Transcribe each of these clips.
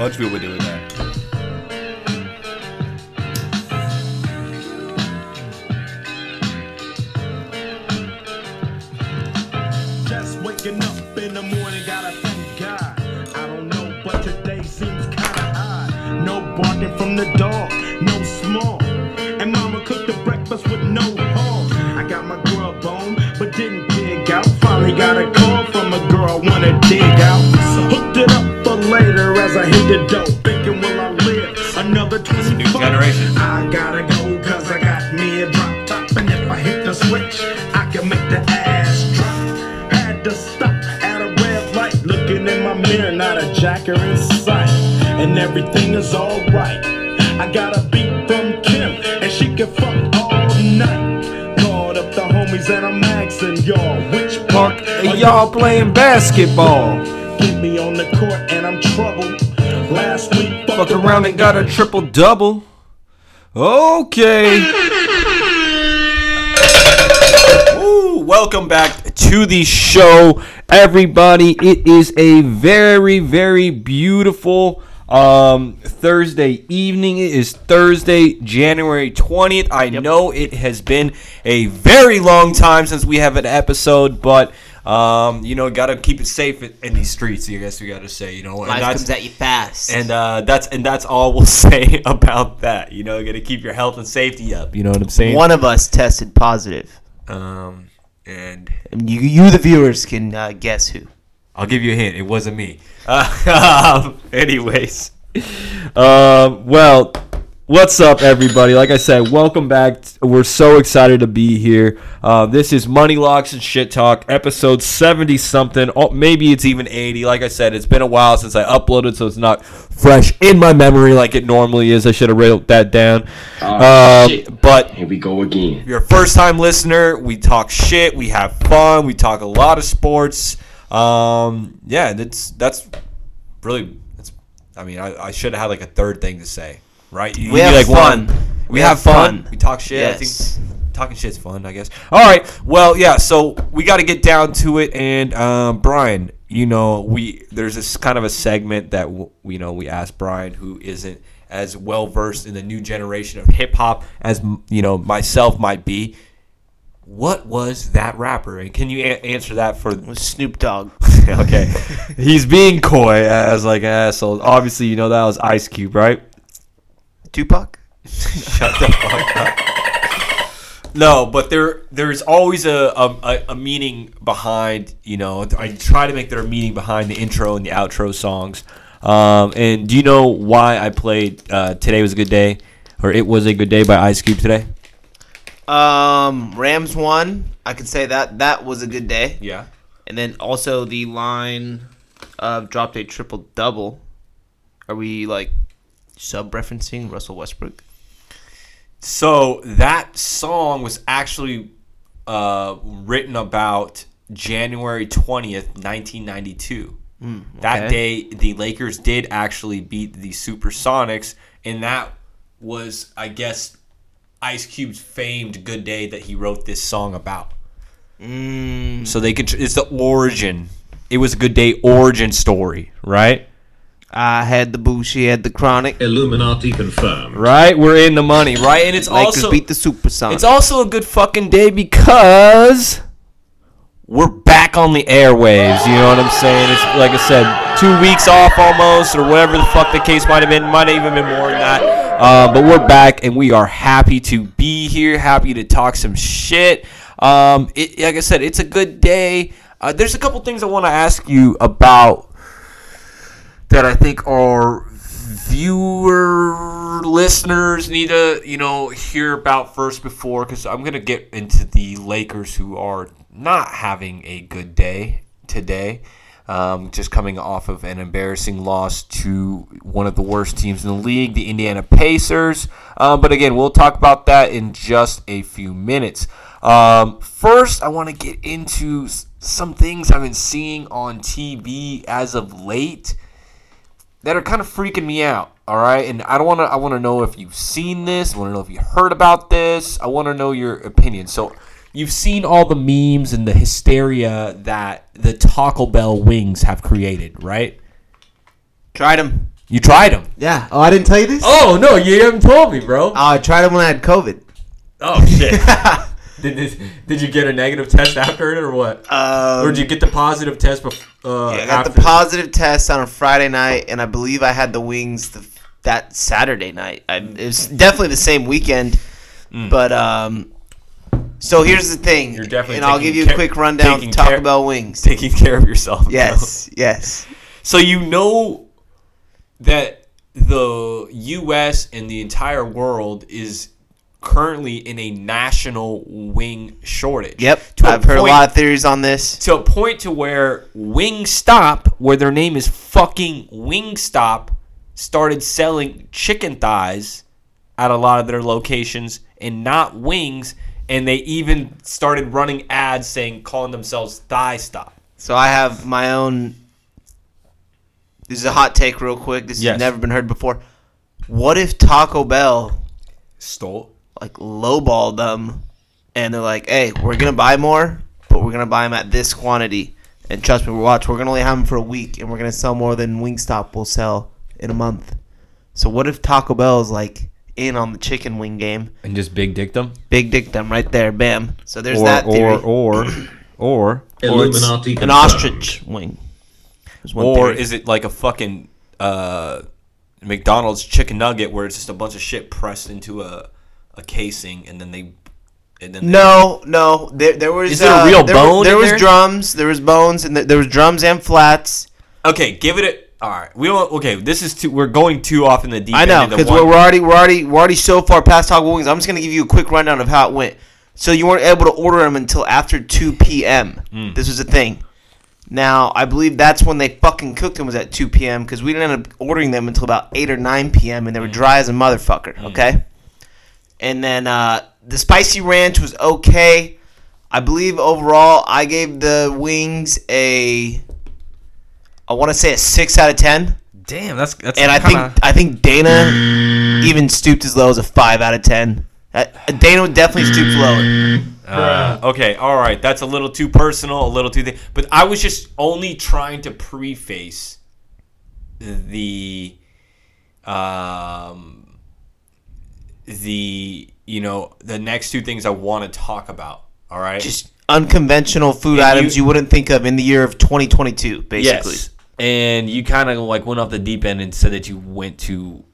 bunch of people doing everything is alright. I got a beat from Kim, and she can fuck all night. Called up the homies, and I'm asking y'all, which park are y'all playing basketball. Get me on the court, and I'm troubled. Last week, Fucked around and got a triple double. Okay. Ooh, welcome back to the show, everybody. It is a very, very beautiful um, Thursday evening. It is Thursday, January 20th. I know it has been a very long time since we have an episode, but. Um, you know, gotta keep it safe in, these streets. I guess we gotta say, you know, and Life that's- comes at you fast. and uh, that's and that's all we'll say about that. You know, you gotta keep your health and safety up. You know what I'm saying? one of us tested positive. Um, and And you, you the viewers, can uh, guess who. I'll give you a hint. It wasn't me. Uh, anyways, um, well, what's up, everybody? Like I said, welcome back. We're so excited to be here. Uh, this is Money Locks and Shit Talk, episode seventy something. Oh, maybe it's even eighty. Like I said, it's been a while since I uploaded, so it's not fresh in my memory like it normally is. I should have wrote that down. Oh, um, but Here we go again. if you're a first time listener, we talk shit, we have fun, we talk a lot of sports. Um, yeah, that's that's really that's. I mean, I, I should have had like a third thing to say, right? You- We you have like fun. one- We, We have, have fun. fun. We talk shit. I think talking shit's fun. I guess. All right. Well, yeah. So we got to get down to it, and um, Brian, you know, we there's this kind of a segment that w- you know we asked Brian, who isn't as well versed in the new generation of hip hop as you know myself might be. What was that rapper? And can you a- answer that for? Snoop Dogg. okay, he's being coy as like an asshole. Obviously, you know that was Ice Cube, right? Tupac? Shut the fuck up. No, but there there's always a, a, a- a meaning behind, you know, I try to make there a meaning behind the intro and the outro songs. Um, and do you know why I played uh, Today Was a Good Day or It Was a Good Day by Ice Cube today? Um, Rams won. I could say that that was a good day. Yeah. And then also the line of dropped a triple double. Are we like sub referencing Russell Westbrook? So that song was actually uh, written about January 20th, 1992. That okay. day, the Lakers did actually beat the Supersonics, and that was, I guess, Ice Cube's famed good day that he wrote this song about. Mm, So they could, it's the origin. It was a good day origin story, right? I had the boo, she had the chronic. Illuminati confirmed. Right? We're in the money, right? And it's Lakers also beat the Super Supersonics. It's also a good fucking day because we're back on the airwaves. You know what I'm saying? It's like I said, two weeks off almost, or whatever the fuck the case might have been. Might have even been more than that. Uh, but we're back, and we are happy to be here. Happy to talk some shit. Um, it, like I said, it's a good day. Uh, there's a couple things I want to ask you about that I think our viewer listeners need to you know hear about first before because I'm gonna get into the Lakers who are not having a good day today. Um, just coming off of an embarrassing loss to one of the worst teams in the league, the Indiana Pacers. Um, but again, we'll talk about that in just a few minutes. Um, first, I want to get into some things I've been seeing on TV as of late that are kind of freaking me out. All right, and I don't want to. I want to know if you've seen this. I want to know if you heard about this. I want to know your opinion. So, you've seen all the memes and the hysteria that the Taco Bell wings have created, right? Tried them. You tried them. Yeah. Oh, I didn't tell you this. Oh no, you haven't told me, bro. Oh, I tried them when I had COVID. Oh shit. did, this, did you get a negative test after it or what? Um, or did you get the positive test before? Uh, I got after? the positive test on a Friday night, and I believe I had the wings the, that Saturday night. I, it was definitely the same weekend, but um. So here's the thing. You're definitely and I'll give you a care- quick rundown of Taco care- Bell wings. taking care of yourself. Yes, yes. So you know that the U.S. and the entire world is currently in a national wing shortage. Yep, I've heard point- a lot of theories on this. to a point to where Wingstop, where their name is fucking Wingstop, started selling chicken thighs at a lot of their locations and not wings. And they even started running ads saying, calling themselves Thigh Stop. So I have my own. This is a hot take, real quick. This Yes. has never been heard before. What if Taco Bell Stole. like lowballed them, and they're like, "Hey, we're gonna buy more, but we're gonna buy them at this quantity." And trust me, we'll watch. We're gonna only have them for a week, and we're gonna sell more than Wingstop will sell in a month. So what if Taco Bell is like in on the chicken wing game? And just big dick them? Big dick them right there, bam. So there's Or, that theory. or, or, or, Illuminati an confirmed. ostrich wing. One Or theory. is it like a fucking uh, McDonald's chicken nugget where it's just a bunch of shit pressed into a, a casing and then they. And then No, no. There, there was. Is there a uh, real there, bone There in was there? drums. There was bones, and th- there was drums and flats. Okay, give it a. All right, we don't. Okay, this is too. We're going too off in the deep I know because we're, we're already we're already we're already so far past Taco Wings. I'm just gonna give you a quick rundown of how it went. So you weren't able to order them until after 2 p.m. Hmm. This was a thing. Now I believe that's when they fucking cooked them was at 2 p.m. because we didn't end up ordering them until about 8 or 9 p.m. and they were Hmm. dry as a motherfucker. Okay. And then uh, the spicy ranch was okay. I believe overall I gave the wings a I want to say a six out of ten. damn, that's that's. And I kinda- think I think Dana even stooped as low as a five out of ten. Uh, Dana definitely stoop lower. Uh, okay, all right. That's a little too personal, a little too. Thi- but I was just only trying to preface the, um, the you know the next two things I want to talk about. All right. Just unconventional food And items you- you, wouldn't think of in the year of 2022, basically. Yes. And you kind of like went off the deep end and said that you went to,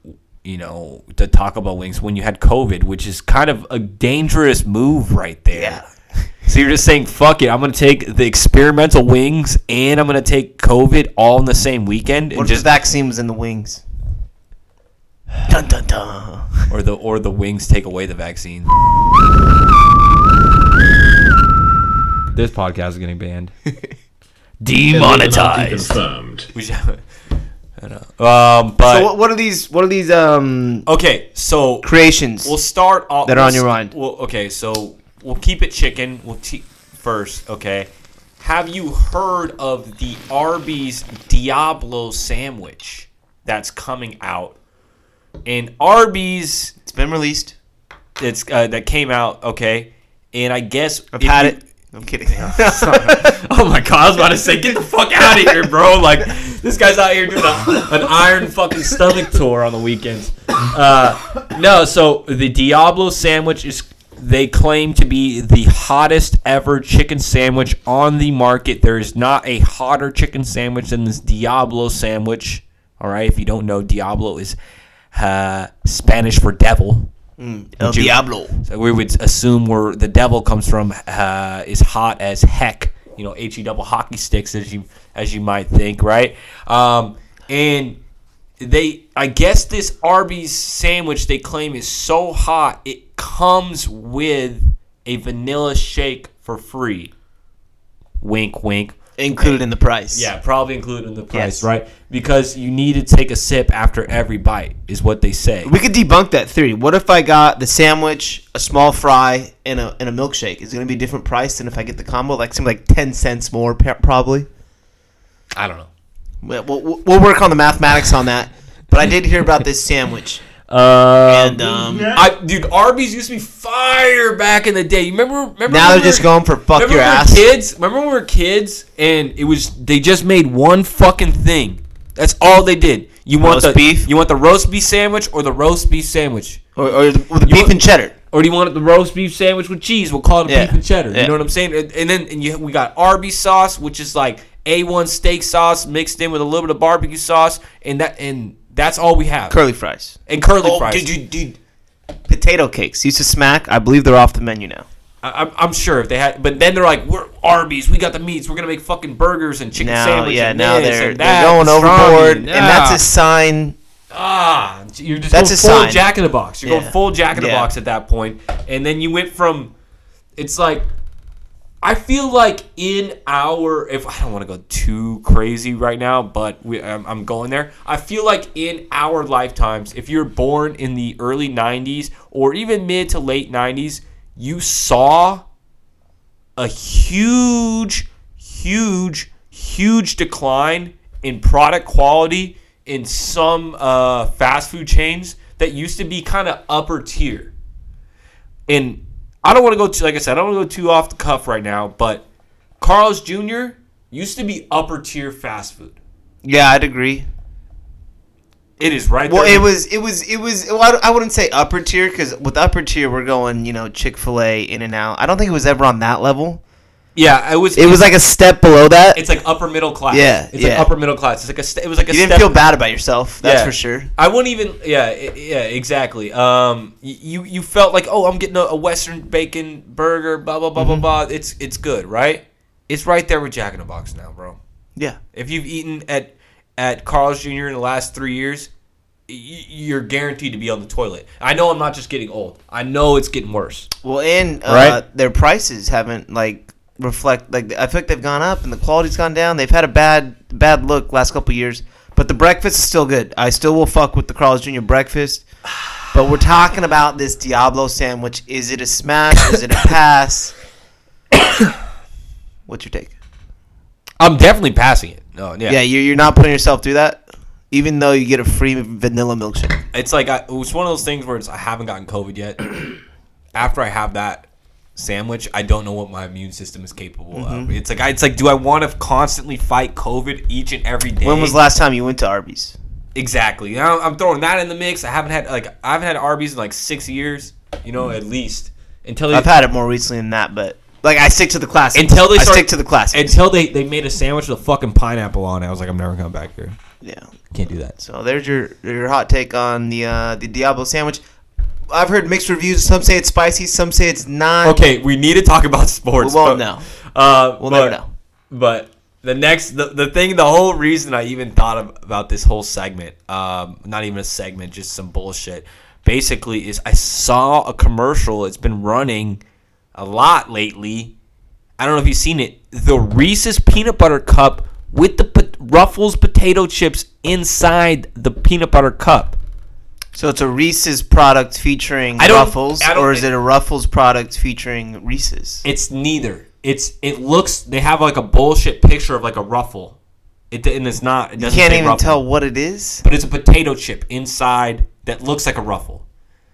you know, the Taco Bell wings when you had COVID, which is kind of a dangerous move right there. Yeah. So you're just saying, fuck it, I'm going to take the experimental wings and I'm going to take COVID all in the same weekend and What if just the vaccine was in the wings? Dun dun dun. or the or the wings take away the vaccine. this podcast is getting banned. Illuminati Demonetized. confirmed. We should- I know. Um, but So what, what are these? What are these um okay, so creations? We'll start off That are on your mind. Well, okay, so we'll keep it chicken. We'll te- first. Okay, have you heard of the Arby's Diablo sandwich that's coming out? And Arby's, it's been released. it's uh, that came out. Okay, and I guess I've if had you- it. I'm kidding. oh my god, I was about to say, get the fuck out of here, bro. Like, this guy's out here doing a, an iron fucking stomach tour on the weekends. Uh, no, so the Diablo sandwich is, they claim to be the hottest ever chicken sandwich on the market. There is not a hotter chicken sandwich than this Diablo sandwich. All right, if you don't know, Diablo is uh, Spanish for devil. El you- Diablo. So we would assume where the devil comes from uh, is hot as heck. You know, he double hockey sticks as you as you might think, right? Um, and they, I guess this Arby's sandwich they claim is so hot it comes with a vanilla shake for free. Wink, wink. Included in the price. Yeah, probably included in the price, Yes. right? Because you need to take a sip after every bite, is what they say. We could debunk that theory. What if I got the sandwich, a small fry, and a, and a milkshake? Is it going to be a different price than if I get the combo? Like, seem like 10 cents more, probably. I don't know. We'll, we'll, we'll work on the mathematics on that. But I did hear about this sandwich. Um, And um, I, dude, Arby's used to be fire back in the day. You remember? Remember? now they're we just going for fuck your when we were ass. kids? Remember when we were kids and it was they just made one fucking thing. That's all they did. You want Roast the beef? You want the roast beef sandwich or the roast beef sandwich? Or, or the, with the beef want- and cheddar. Or do you want the roast beef sandwich with cheese? We'll call it a Yeah. beef and cheddar. Yeah. You know what I'm saying? And, and then and you, we got Arby's sauce, which is like A1 steak sauce mixed in with a little bit of barbecue sauce, and that and that's all we have. Curly fries. and curly Oh, fries. dude, dude, dude. Potato cakes used to smack. I believe they're off the menu now. I, I'm, I'm sure if they had, but then they're like, we're Arby's. We got the meats. We're gonna make fucking burgers and chicken Now, sandwich. yeah, and now they're, and they're going pastrami, overboard, and that's ah. a sign. Ah, you're just That's going a full sign. Jack in the Box. You're Yeah. going full Jack in the Yeah. Box at that point, and then you went from. It's like, I feel like in our if I don't want to go too crazy right now, but we, I'm, I'm going there. I feel like in our lifetimes, if you're born in the early '90s or even mid to late '90s, you saw a huge, huge, huge decline in product quality in some uh, fast food chains that used to be kind of upper tier. And I don't want to go too, like I said, I don't want to go too off the cuff right now, but Carl's Jr. used to be upper tier fast food. Yeah, I'd agree. It is right Well, there. it was, it was, it was. Well, I wouldn't say upper tier because with upper tier we're going, you know, Chick Fil A, In and Out. I don't think it was ever on that level. Yeah, it was. It was like a step below that. It's like upper middle class. Yeah, it's like upper middle class. It's like a. St- it was like a. Step. You didn't feel bad about yourself. That's Yeah. for sure. I wouldn't even. Yeah, yeah, exactly. Um, you you felt like, oh, I'm getting a, a Western bacon burger. Blah blah blah Mm-hmm. blah blah. It's it's good, right? It's right there with Jack in the Box now, bro. Yeah. If you've eaten at at Carl's Jr. in the last three years, y- you're guaranteed to be on the toilet. I know I'm not just getting old. I know it's getting worse. Well, and uh, Right? their prices haven't like reflect like I feel like they've gone up and the quality's gone down. They've had a bad bad look last couple years, but the breakfast is still good. I still will fuck with the Carl's Jr. breakfast. But we're talking about this Diablo sandwich. Is it a smash? Is it a pass? What's your take? I'm definitely passing it. No, yeah, Yeah, you're, you're not putting yourself through that, even though you get a free vanilla milkshake. it's like I, it was one of those things where it's, I haven't gotten COVID yet. After I have that sandwich, I don't know what my immune system is capable Mm-hmm. of. It's like I, it's like, do I want to constantly fight COVID each and every day? When was the last time you went to Arby's? exactly? Now I'm throwing that in the mix. I haven't had like I haven't had Arby's in like six years. You know, at least until I've had it more recently than that, but like I stick to the classics. until they I stick to the classics. Until they they made a sandwich with a fucking pineapple on it. I was like, I'm never coming back here. yeah. Can't do that. So there's your your hot take on the uh, the Diablo sandwich. I've heard mixed reviews. Some say it's spicy. Some say it's not. Okay, we need to talk about sports. We won't but- know. Uh, We'll but- never know. But the next, the, the thing, the whole reason I even thought of, about this whole segment, um, not even a segment, just some bullshit, basically is I saw a commercial. It's been running a lot lately. I don't know if you've seen it. The Reese's peanut butter cup with the pot- Ruffles potato chips inside the peanut butter cup. So it's a Reese's product featuring Ruffles, or is it a Ruffles product featuring Reese's? It's neither. It's it looks. They have like a bullshit picture of like a ruffle. It and it's not. It You doesn't can't even ruffle. tell what it is. but it's a potato chip inside that looks like a ruffle.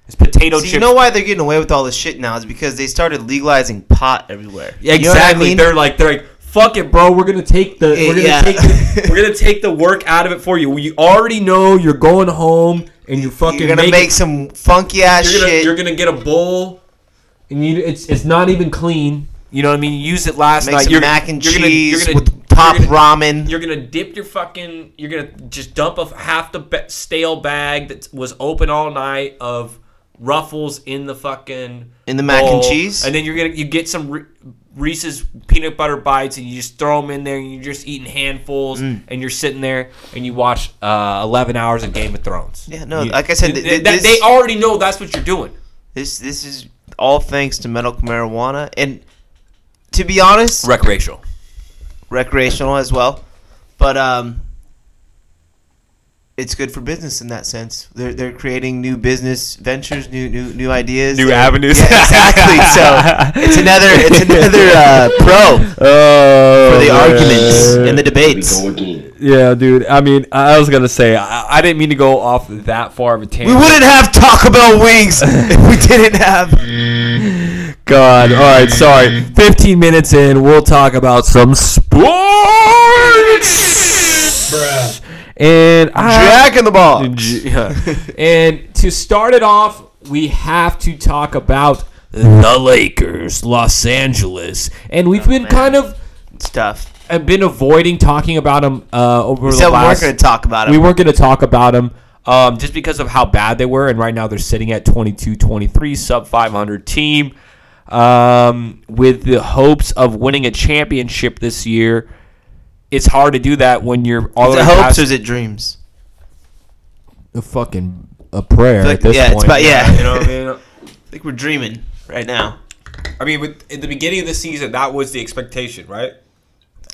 It's potato So chips. you know why they're getting away with all this shit now is because they started legalizing pot everywhere. Yeah, You know I exactly. mean? They're like they're like fuck it, bro. We're gonna take the we're gonna Yeah. take the, we're gonna take the work out of it for you. We already know you're going home and you fucking You're gonna make, make some funky ass you're gonna, shit. you're gonna get a bowl and you it's it's not even clean. You know what I mean? You used it last Make night. some You're, mac and you're gonna- you're cheese gonna- with top you're gonna- ramen. You're gonna dip your fucking. You're gonna just dump a half the ba- stale bag that was open all night of Ruffles in the fucking In the mac and cheese? and then you're gonna you get some Re- Reese's peanut butter bites, and you just throw them in there, and you're just eating handfuls, Mm. and you're sitting there, and you watch uh, 11 hours of Game of Thrones. Yeah, no, You- like I said, th- th- th- this- they already know that's what you're doing. This this is all thanks to medical marijuana, and to be honest, Recreational. recreational as well. But um, it's good for business in that sense. They're they're creating new business ventures, new new new ideas, New They're- avenues. Yeah, exactly. so it's another it's another uh, pro Oh, for the man. arguments and the debates. Yeah, dude. I mean, I I was gonna say I, I didn't mean to go off that far of a tangent. We wouldn't have Taco Bell wings if we didn't have. God. All right. Sorry. 15 minutes in, we'll talk about some sports. And I, Jack in the ball. Yeah. and to start it off, we have to talk about the Lakers, Los Angeles, and we've been kind of Stuff. I've been avoiding talking about them uh, over We the said we weren't last. going to talk about it. we weren't going to talk about them um, just because of how bad they were, and right now they're sitting at 22-23, sub 500 team, um, with the hopes of winning a championship this year. It's hard to do that when you're Is already it hopes past or is it dreams? a fucking a prayer Like, at this yeah, it's point. about- yeah. you know what I mean. I think we're dreaming right now. I mean, with, at the beginning of the season, that was the expectation, right?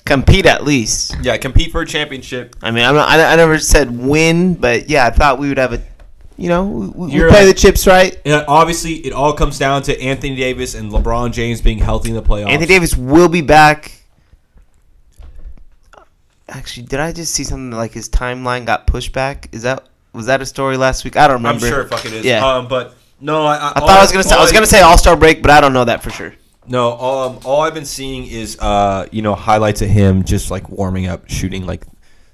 Compete at least. Yeah, compete for a championship. I mean, I'm not, I, I never said win, but yeah, I thought we would have a, you know, we, we we You're play like- the chips right. Yeah, obviously, it all comes down to Anthony Davis and LeBron James being healthy in the playoffs. Anthony Davis will be back. Actually, did I just see something like his timeline got pushed back? Is that was that a story last week? I don't remember. I'm sure it is. Yeah. Um, but no, I, I, I thought I was gonna say I was gonna say All Star break, but I don't know that for sure. no. Um, all I've been seeing is uh, you know, highlights of him just like warming up, shooting like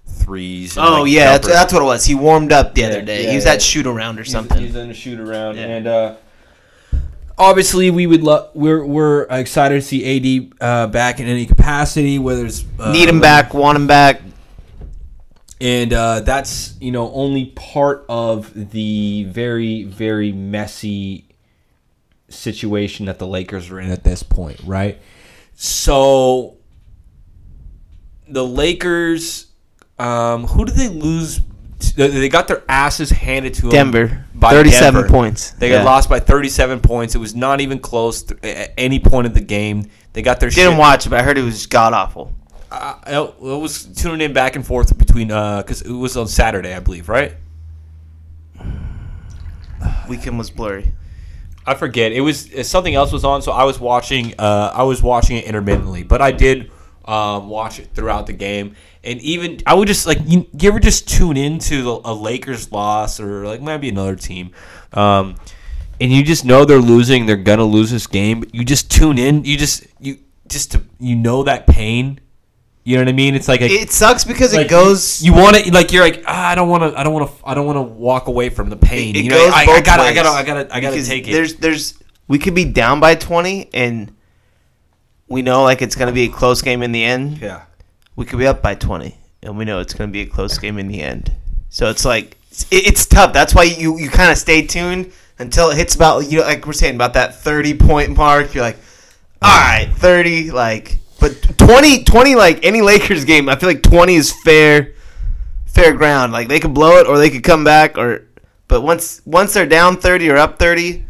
threes. and, Oh like, yeah, that's, that's what it was. He warmed up the Yeah, other day. yeah, he was yeah. at shoot around or He's- something. He's in a shoot around, and uh, obviously we would love. We're we're excited to see AD uh, back in any capacity, whether it's uh, Need him back, want him back. and uh, that's you know only part of the very very messy situation that the Lakers are in at this point, right? So the Lakers, um, who did they lose? They got their asses handed to them Denver, by thirty-seven Denver. points. They Yeah. got lost by 37 points. It was not even close th- at any point of the game. They got their Didn't shit watch it, but I heard it was god awful. uh, it it was tuning in back and forth between because it was on Saturday, I believe, right? Weekend was blurry. I forget. It was uh, something else was on, so I was watching. Uh, I was watching it intermittently, but I did um, watch it throughout the game. And even I would just like you, you ever just tune into the, a Lakers loss or like maybe another team, um, and you just know they're losing. They're gonna lose this game. But you just tune in. You just you just to, you know that pain. You know what I mean? It's like a, It sucks because like, it goes. You want to like you're like ah, I don't want to. I don't want to. I don't want to walk away from the pain. it you know, goes I, I both gotta, I gotta, I gotta, I gotta Because take it. There's, there's, we could be down by twenty, and we know like it's gonna be a close game in the end. yeah. We could be up by twenty, and we know it's gonna be a close game in the end. So it's like it's, it's tough. That's why you you kind of stay tuned until it hits about you know like we're saying about that thirty point mark. You're like, all right, thirty, like. But 20, 20, like any Lakers game, I feel like twenty is fair, fair ground. Like they could blow it or they could come back, or but once once they're down thirty or up thirty,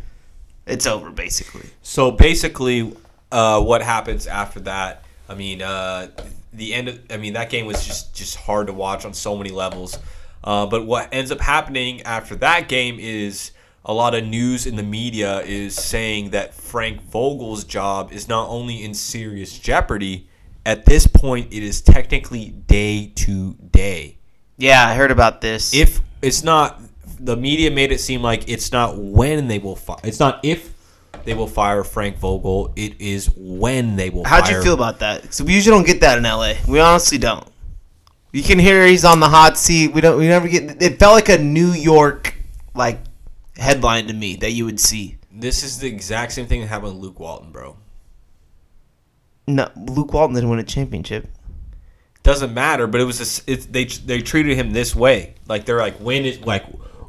it's over basically. So basically, uh, what happens after that? I mean, uh, the end. Of, I mean, that game was just just hard to watch on so many levels. Uh, but what ends up happening after that game is a lot of news in the media is saying that Frank Vogel's job is not only in serious jeopardy. At this point, it is technically day to day. Yeah, I heard about this. If it's not, the media made it seem like it's not when they will fire. It's not if they will fire Frank Vogel. It is when they will. How'd you feel about that? So we usually don't get that in LA. We honestly don't. You can hear he's on the hot seat. We don't. We never get. It felt like a New York like headline to me that you would see. This is the exact same thing that happened with Luke Walton, bro. No, Luke Walton didn't win a championship. Doesn't matter, but it was a it, they they treated him this way. Like they're like, when is like,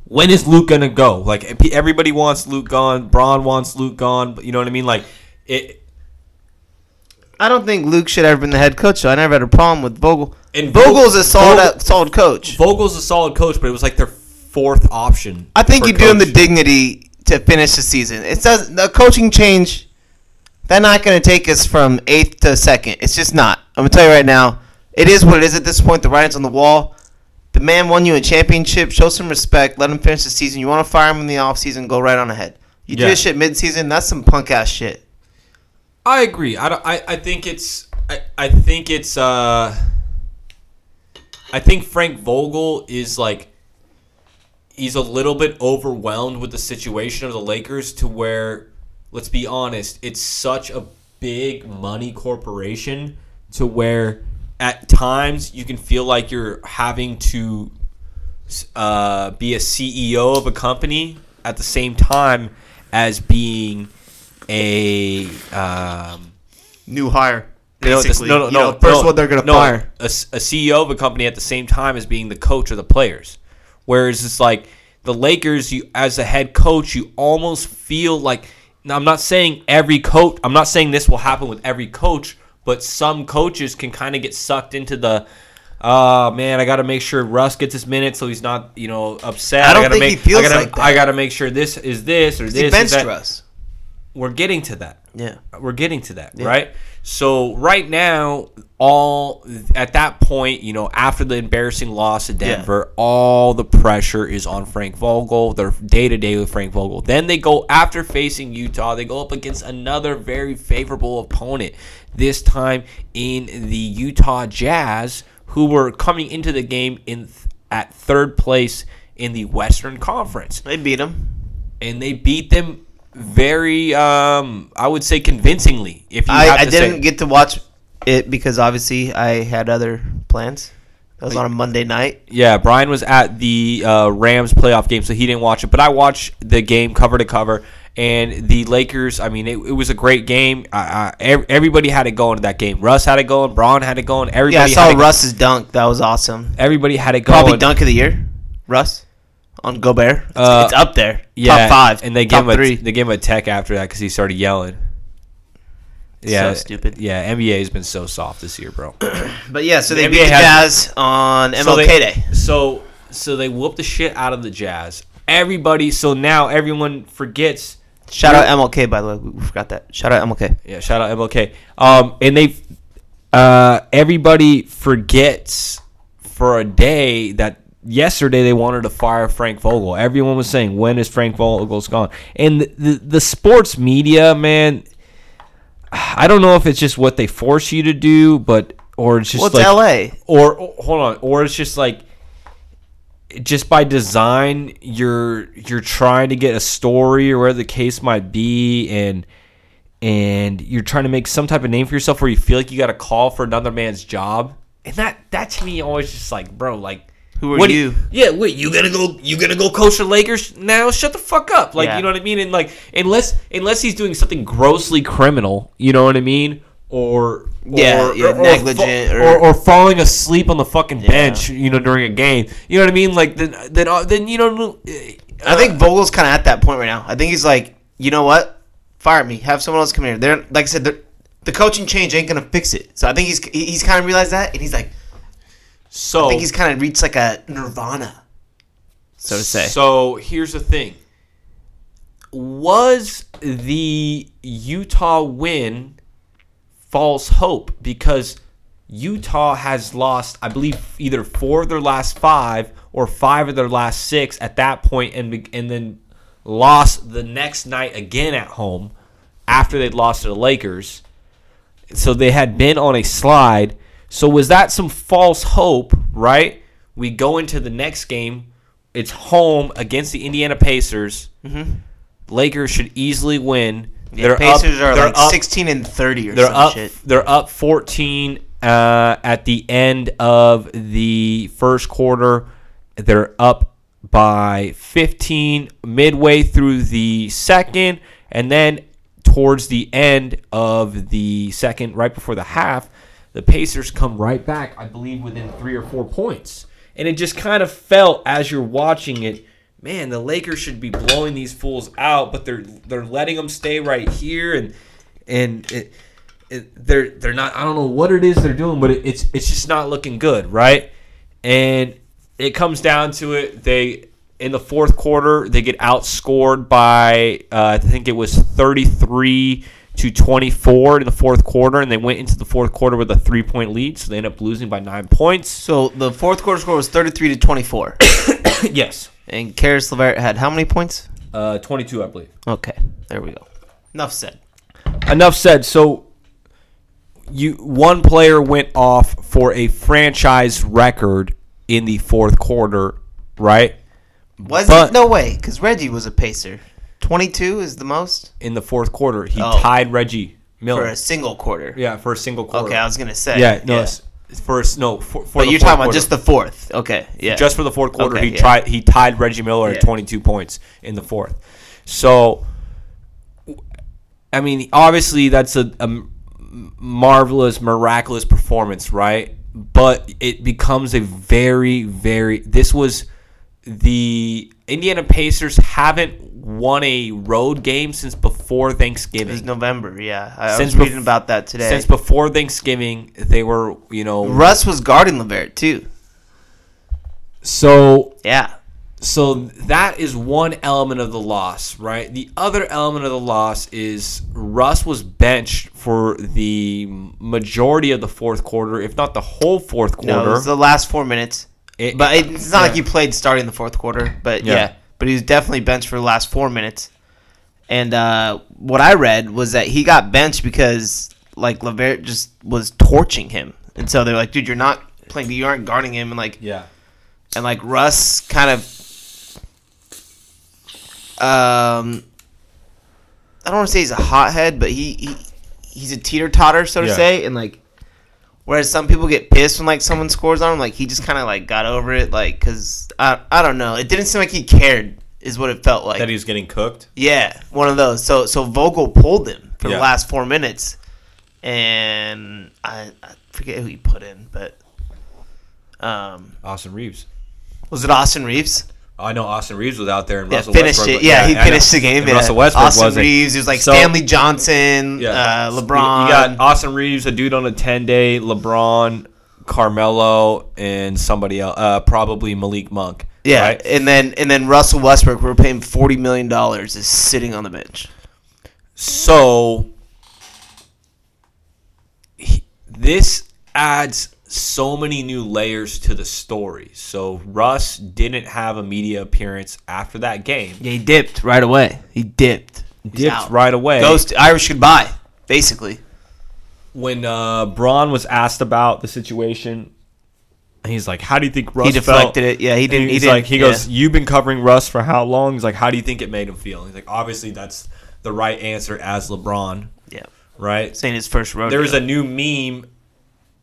when is Luke gonna go? Like eh, everybody wants Luke gone. Bron wants Luke gone. But you know what I mean? Like it. I don't think Luke should have ever been the head coach. So I never had a problem with Vogel. And Vogel's a solid, Vogel- solid coach. Vogel's a solid coach, but it was like their fourth option. I think you do him the dignity to finish the season. It says the coaching change. They're not going to take us from eighth to second. It's just not. I'm gonna tell you right now. It is what it is at this point. The writing's on the wall. The man won you a championship. Show some respect. Let him finish the season. You want to fire him in the offseason, Go right on ahead. You do this shit mid-season. That's some punk ass shit. I agree. I, don't- I, I think it's I, I think it's uh I think Frank Vogel is like he's a little bit overwhelmed with the situation of the Lakers to where let's be honest, it's such a big money corporation to where at times you can feel like you're having to uh, be a CEO of a company at the same time as being a um, New hire. you Basically, no, no, You no, know, first no, one they're gonna no, fire. A, a CEO of a company at the same time as being the coach of the players. Whereas it's like the Lakers, you as a head coach, you almost feel like. Now, I'm not saying every coach. I'm not saying this will happen with every coach, but some coaches can kind of get sucked into the. Oh man, I got to make sure Russ gets his minutes so he's not, you know, upset. I don't gotta think make, he feels I gotta, like that. I got to make sure this is this or this. He is benched that. Russ. We're getting to that Yeah. we're getting to that, right? So right now, all at that point, you know, after the embarrassing loss to Denver, all the pressure is on Frank Vogel. They're day to day with Frank Vogel. Then they go after facing Utah, they go up against another very favorable opponent. This time in the Utah Jazz, who were coming into the game in at third place in the Western Conference They beat them, and they beat them very um I would say convincingly if you have I, I to didn't say. get to watch it because obviously I had other plans. That was on a Monday night. yeah Brian was at the uh, Rams playoff game so he didn't watch it but I watched the game cover to cover and the Lakers I mean it, it was a great game I, I, everybody had it going in that game Russ had it going Bron had it going everybody Yeah, I saw had it, Russ's dunk. That was awesome. everybody had it going Probably dunk of the year. Russ on Gobert. It's, Uh, it's up there. yeah Top five. and they top gave him a, three. they gave him a tech after that because he started yelling yeah stupid. yeah NBA has been so soft this year bro But yeah, so they The beat the Jazz on MLK So they- Day. So so they whooped the shit out of the Jazz. Everybody. So now everyone forgets. Shout out MLK by the way. We we forgot that. Shout out MLK. Yeah, shout out MLK. Um, and they, uh, everybody forgets for a day that yesterday they wanted to fire Frank Vogel. Everyone was saying, when is Frank Vogel's gone? And the, the, the sports media, man, I don't know if it's just what they force you to do, but or it's just Well, it's like LA. or or- hold on, or it's just like just by design you're you're trying to get a story or whatever the case might be and and you're trying to make some type of name for yourself where you feel like you got to call for another man's job and that that to me always just like bro like Who are what do you? yeah wait you gonna go you gonna go coach the lakers now shut the fuck up like Yeah. you know what i mean and like unless unless he's doing something grossly criminal you know what i mean or Yeah, or, yeah, or- negligent or, or- or, falling asleep on the fucking bench, you know, during a game. You know what I mean? Like then, then, uh, then you know. I think Vogel's kind of at that point right now. I think he's like, you know what? Fire me. Have someone else come here. They're like I said, the coaching change ain't gonna fix it. So I think he's he's kind of realized that, and he's like, So I think he's kind of reached like a nirvana, so to say. So here's the thing: was the Utah win false hope because Utah has lost, I believe, either four of their last five or five of their last six at that point, and and then lost the next night again at home after they'd lost to the Lakers. So they had been on a slide. So was that some false hope, right? We go into the next game. It's home against the Indiana Pacers. Lakers should easily win. Mm-hmm. the Pacers are they're like up- sixteen and thirty or they're some up. shit. They're up 14 uh, at the end of the first quarter. They're up by 15 midway through the second, and then towards the end of the second, right before the half, the Pacers come right back. I believe within three or four points, and it just kind of felt as you're watching it. Man, the Lakers should be blowing these fools out, but they're they're letting them stay right here, and and it, it, they're they're not. I don't know what it is they're doing, but it, it's it's just not looking good, right? And it comes down to it. They in the fourth quarter they get outscored by uh, I think it was thirty three to twenty four in the fourth quarter, and they went into the fourth quarter with a three point lead, so they end up losing by nine points. So the fourth quarter score was thirty three to twenty four, yes, and Caris LeVert had how many points? uh, twenty two, I believe. Okay, there we go. Enough said. enough said. So you one player went off for a franchise record in the fourth quarter, right? Was But- it? No way, because Reggie was a pacer. Twenty two is the most In the fourth quarter, he Oh. tied Reggie Miller. for a single quarter. yeah, for a single quarter. Okay, I was gonna say. yeah, no, First, no, for, for But the you're fourth talking about quarter. just the fourth. Okay, yeah. just for the fourth quarter. Okay, he yeah. tried. He tied Reggie Miller Yeah. at 22 points in the fourth. So, I mean, obviously that's a marvelous, miraculous performance, right? But it becomes a very, very. This was the Indiana Pacers haven't won a road game since before it Thanksgiving. was November. Yeah, I, Since was reading bef- about that today. Since before Thanksgiving, they were, you know, Russ was guarding Levert too. so Yeah, so that is one element of the loss, right? The other element of the loss is Russ was benched for the majority of the fourth quarter, if not the whole fourth no, it quarter. was the last four minutes. It- but it's not like yeah. he played starting the fourth quarter. But Yeah. yeah. But he was definitely benched for the last four minutes. And uh, what I read was that he got benched because like Levert just was torching him, and so they're like, "Dude, you're not playing. You aren't guarding him." And like, yeah, and like Russ kind of um I don't want to say he's a hothead, but he, he he's a teeter totter, so to Yeah. say, and like whereas some people get pissed when like someone scores on him, like he just kind of like got over it, like because I I don't know, it didn't seem like he cared, is what it felt like. that he was getting cooked. Yeah, one of those. So so Vogel pulled him for Yeah. the last four minutes, and I, I forget who he put in, but um Austin Reaves. was it Austin Reaves? I know Austin Reaves was out there and Yeah, Russell finished Westbrook, it. Yeah, he I know. finished the game. And yeah. Russell Westbrook Austin wasn't. Reeves. It was like So- Stanley Johnson, uh, LeBron. You got Austin Reaves, a dude on a 10 day, LeBron, Carmelo, and somebody else, uh, probably Malik Monk. yeah, right? and then and then Russell Westbrook, we're paying forty million dollars, is sitting on the bench. So he- this adds so many new layers to the story. So Russ didn't have a media appearance after that game. Yeah, he dipped right away. He dipped. He's Dipped out. right away. Ghost Irish goodbye, basically. when uh, Bron was asked about the situation, he's like, "How do you think Russ he deflected felt? it. Yeah, he didn't. And He he's didn't. like, he yeah. goes, "You've been covering Russ for how long?" He's like, "How do you think it made him feel?" He's like, "Obviously, that's the right answer as LeBron, yeah, right?" saying his first rodeo. There was a new meme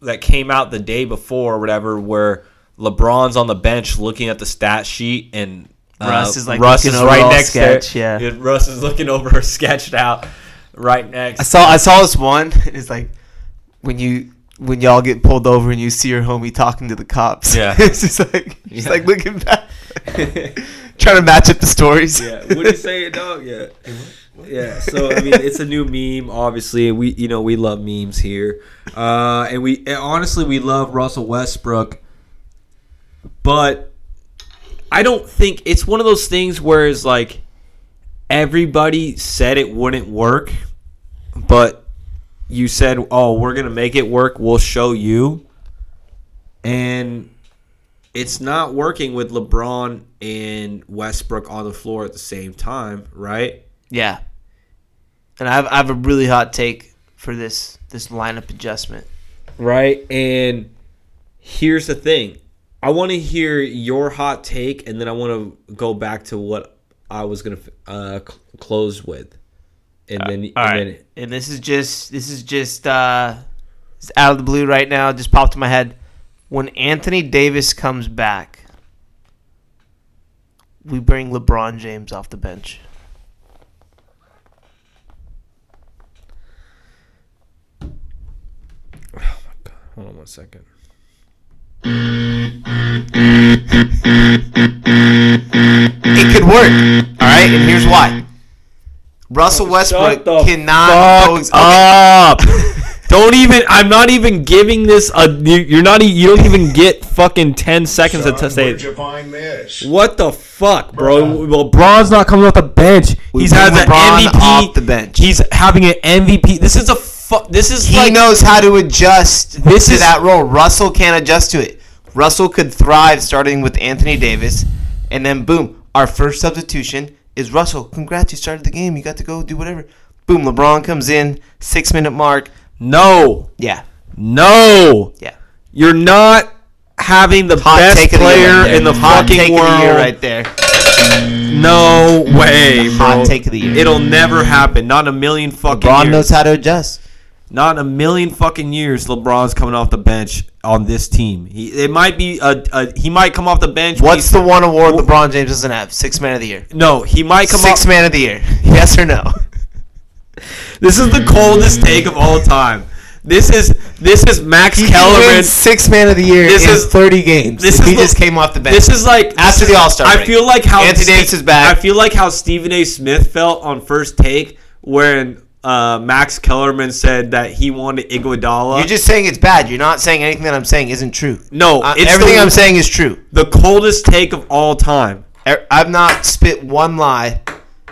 that came out the day before or whatever where LeBron's on the bench looking at the stat sheet and uh, Russ is, like, Russ is right next sketch, to yeah. it. Russ is looking over sketched out right next. I saw I saw this one. It's like when you when y'all get pulled over and you see your homie talking to the cops. Yeah. it's just like just Yeah. like looking back, trying to match up the stories. Yeah, what do you say, dog? Yeah, yeah. So I mean, it's a new meme. Obviously, we you know we love memes here, uh, and we and honestly we love Russell Westbrook, but I don't think it's one of those things where it's like everybody said it wouldn't work, but you said, "Oh, we're gonna make it work. We'll show you," and it's not working with LeBron and Westbrook on the floor at the same time, right? Yeah. And I have, I have a really hot take for this this lineup adjustment. Right. And here's the thing I want to hear your hot take, and then I want to go back to what I was going to uh, cl- close with. And then, All and right. then And this is just this is just uh it's out of the blue right now. Just popped in my head. When Anthony Davis comes back, we bring LeBron James off the bench. Hold on one second. It could work. All right, and here's why. Russell oh, Westbrook the cannot go fuck up. don't even. I'm not even giving this a. you- You're not. e- You don't even get fucking ten seconds to Son, say. where'd you find this? What the fuck, bro? Well, Bron's not coming off the bench. He's bring had an MVP. off the bench. He's having an MVP. This is a. Fu- this is He like knows how to adjust This to is- that role. Russell can't adjust to it. Russell could thrive starting with Anthony Davis, and then boom, our first substitution is Russell. Congrats, you started the game. You got to go do whatever. Boom, LeBron comes in, six minute mark. no, Yeah, no. yeah. You're not having the Hot best take of the year player right in the Hot fucking take world. of the year right there. No way, bro. Hot take of the year. It'll never happen. Not in a million fucking LeBron years. knows how to adjust. Not in a million fucking years. LeBron's coming off the bench on this team. He it might be a, a he might come off the bench. What's the one award LeBron James doesn't have? Six Man of the Year. no? He might come Six off. Man of the Year. Yes or no? This is the coldest take of all time. This is this is Max He Kellerman. Six Man of the Year This in is- 30 games. this is he the- just came off the bench. This is like After the All-Star I break. feel like how Anthony Davis is back. I feel like how Stephen A. Smith felt on first take when uh, Max Kellerman said that he wanted Iguodala. You're just saying it's bad. You're not saying anything that I'm saying isn't true. no, Uh, it's everything the, I'm saying is true. the coldest take of all time. Er- I've not spit one lie.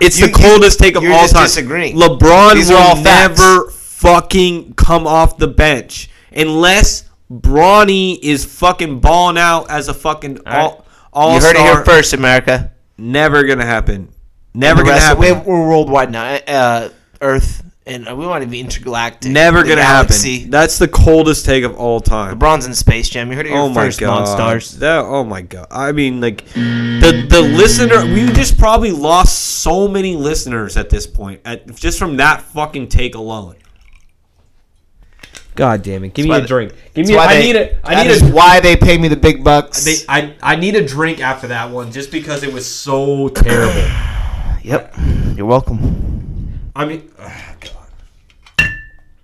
It's You- the coldest take of you're all just time. disagreeing. LeBron These will never fucking come off the bench unless Bronny is fucking balling out as a fucking all all you heard it here first, America. Never gonna happen. Never gonna of- happen. We're, we're worldwide now. Uh, Earth, and uh, we want to be intergalactic. Never gonna galaxy. happen. That's the coldest take of all time. LeBron's in Space Jam. You heard it here Oh my first, god! Monstars. That, oh my god! I mean, like the the listener, we just probably lost so many listeners at this point, at, just from that fucking take alone. God damn it! Give me a drink. Give That's me. why I they- need a. I that need is a. why they pay me the big bucks. They, I I need a drink after that one, just because it was so terrible. yep. You're welcome. I mean, ugh, God.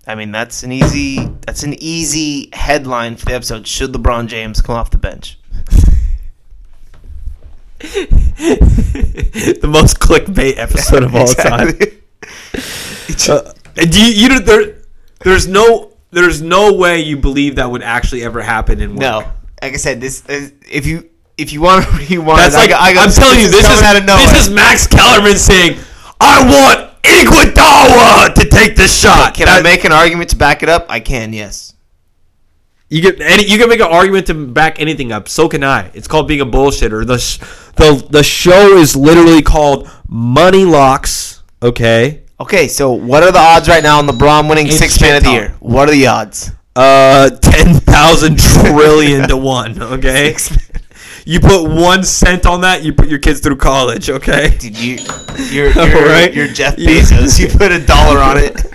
I mean, that's an easy. That's an easy headline for the episode. Should LeBron James come off the bench? the most clickbait episode of all time. Uh, do you, you there, there's no there's no way you believe that would actually ever happen in no, like I said, this is, if you if you want to rewind, That's I like I got- I'm telling you, this is coming out of nowhere. this is Max Kellerman saying, "I want Iguodala to take the shot." Can I That- make an argument to back it up? I can. Yes. You can any, you can make an argument to back anything up. So can I. It's called being a bullshitter. The sh- the the show is literally called Money Locks. Okay. Okay, so what are the odds right now on LeBron winning It's Six Man of the shit Year? talk. What are the odds? Uh, ten thousand trillion to one. Okay. You put one cent on that, you put your kids through college. Okay. Did you? You're you're, Right? you're Jeff Bezos. You put a dollar on it.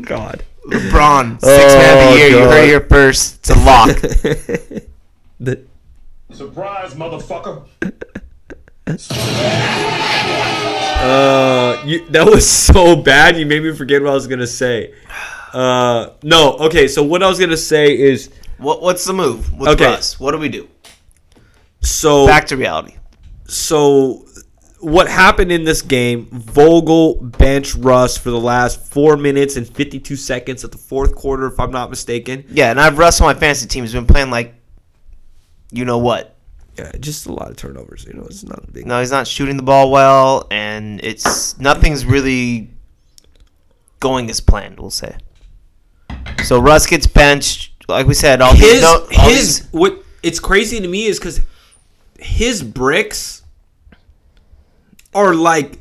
God. LeBron, Six Man of Oh, the Year. You God. heard it here first. It's a lock. The- Surprise, motherfucker. Uh, you, that was so bad. You made me forget what I was gonna say. Uh, no. Okay. So what I was gonna say is what what's the move? What's Okay. Russ? What do we do? So Back to reality. so what happened in this game? Vogel bench Russ for the last four minutes and fifty two seconds of the fourth quarter, if I'm not mistaken. Yeah, and I've Russ on my fantasy team. He's been playing like, you know what? Yeah, just a lot of turnovers. You know, it's not a big. No, he's not shooting the ball well, and it's nothing's really going as planned. We'll say. So Russ gets benched. Like we said, all these, his no, all his these- what it's crazy to me is because his bricks are like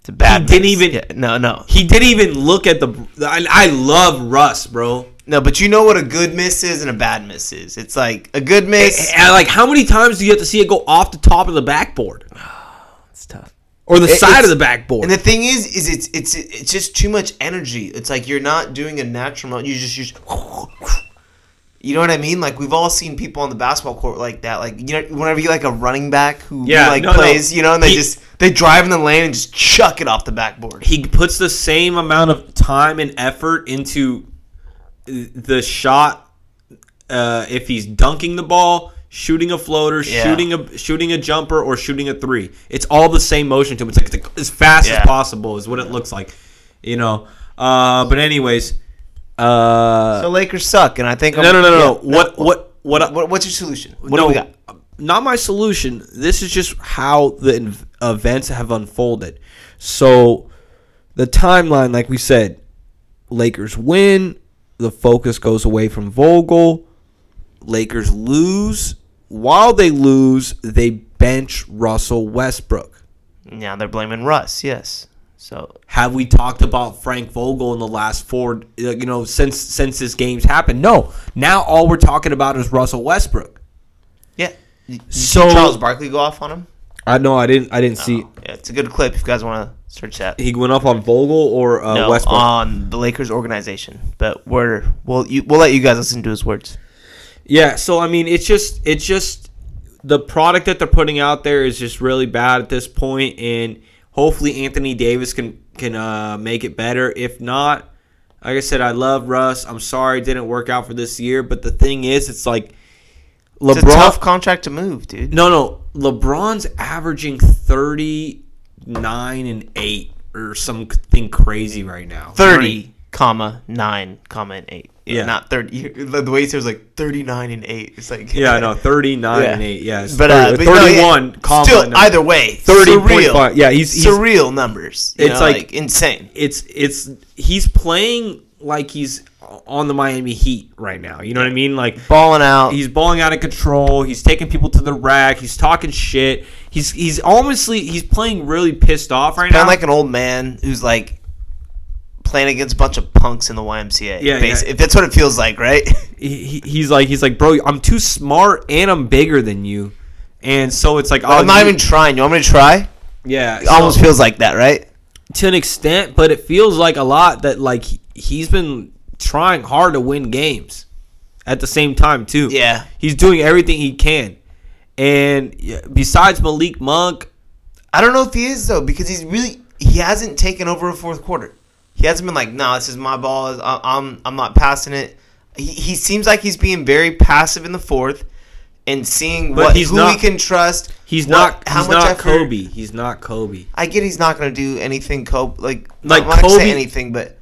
it's a bad. he didn't even- Yeah, no, no, he didn't even look at the. I, I love Russ, bro. no. But you know what a good miss is and a bad miss is. It's like a good eh, miss. And like, how many times do you have to see it go off the top of the backboard It's tough. or the It- side of the backboard? And the thing is, is it's it's it's just too much energy. It's like you're not doing a natural. You just you just. You know what I mean? Like we've all seen people on the basketball court like that. Like you know, whenever you like a running back who Yeah, like no, no. plays, you know, and they He- just they drive in the lane and just chuck it off the backboard. he puts the same amount of time and effort into the shot uh, if he's dunking the ball, shooting a floater, Yeah. shooting a shooting a jumper, or shooting a three. It's all the same motion to him. It's like the, as fast Yeah. as possible is what it looks like, you know. Uh, but anyways, uh, So Lakers suck, and I think no, no, no, no, no. yeah, What, what, what, what what's your solution? What no, do we got? not my solution. This is just how the inv- events have unfolded. So, the timeline, like we said, Lakers win. The focus goes away from Vogel. Lakers lose. While they lose, they bench Russell Westbrook. Now they're blaming Russ. Yes. So Have we talked about Frank Vogel in the last four? uh, You know, since since this game's happened. No. Now all we're talking about is Russell Westbrook. yeah. You So- see Charles Barkley go off on him. I know I didn't I didn't see. Oh, yeah, it's a good clip if you guys want to search that. He went off on Vogel or uh, no, Westbrook. on the Lakers organization. But we're we'll you, we'll let you guys listen to his words. Yeah, so I mean, it's just it's just the product that they're putting out there is just really bad at this point, and hopefully Anthony Davis can can uh, make it better. If not, like I said, I love Russ. I'm sorry it didn't work out for this year, but the thing is, it's like It's a LeBron. tough contract to move, dude. no, no, LeBron's averaging thirty nine and eight or something crazy right now. Thirty, comma nine, comma and eight. Yeah, not thirty. The the way he says like thirty nine and eight. It's like Yeah, I know, thirty nine Yeah. and eight. Yeah, it's But, uh, 30 but no, yeah, 31, comma, Still, and- either way, thirty surreal, point five. Yeah, he's, he's surreal numbers. It's know, like- insane. it's it's he's playing like he's on the Miami Heat right now. You know what I mean? Like Balling out. he's balling out of control. He's taking people to the rack. He's talking shit. He's he's honestly he's playing really pissed off right Kind now. like an old man who's like playing against a bunch of punks in the YMCA. Yeah, yeah. If that's what it feels like, right? he, he- he's like he's like bro, I'm too smart and I'm bigger than you. And so it's like I'm oh, not you- even trying. You want me to try? yeah It almost feels like that, right? to an extent, but it feels like a lot that like he- he's been trying hard to win games at the same time too. Yeah. he's doing everything he can. And besides Malik Monk, I don't know if he is though because he's really he hasn't taken over a fourth quarter. He hasn't been like, no, this is my ball. I'm I'm not passing it. He, he seems like he's being very passive in the fourth and seeing But what he's who not- he can trust. he's what- not how he's much not effort- Kobe. He's not Kobe. I get he's not going to do anything. Kobe like Like I'm not gonna say Kobe- anything, but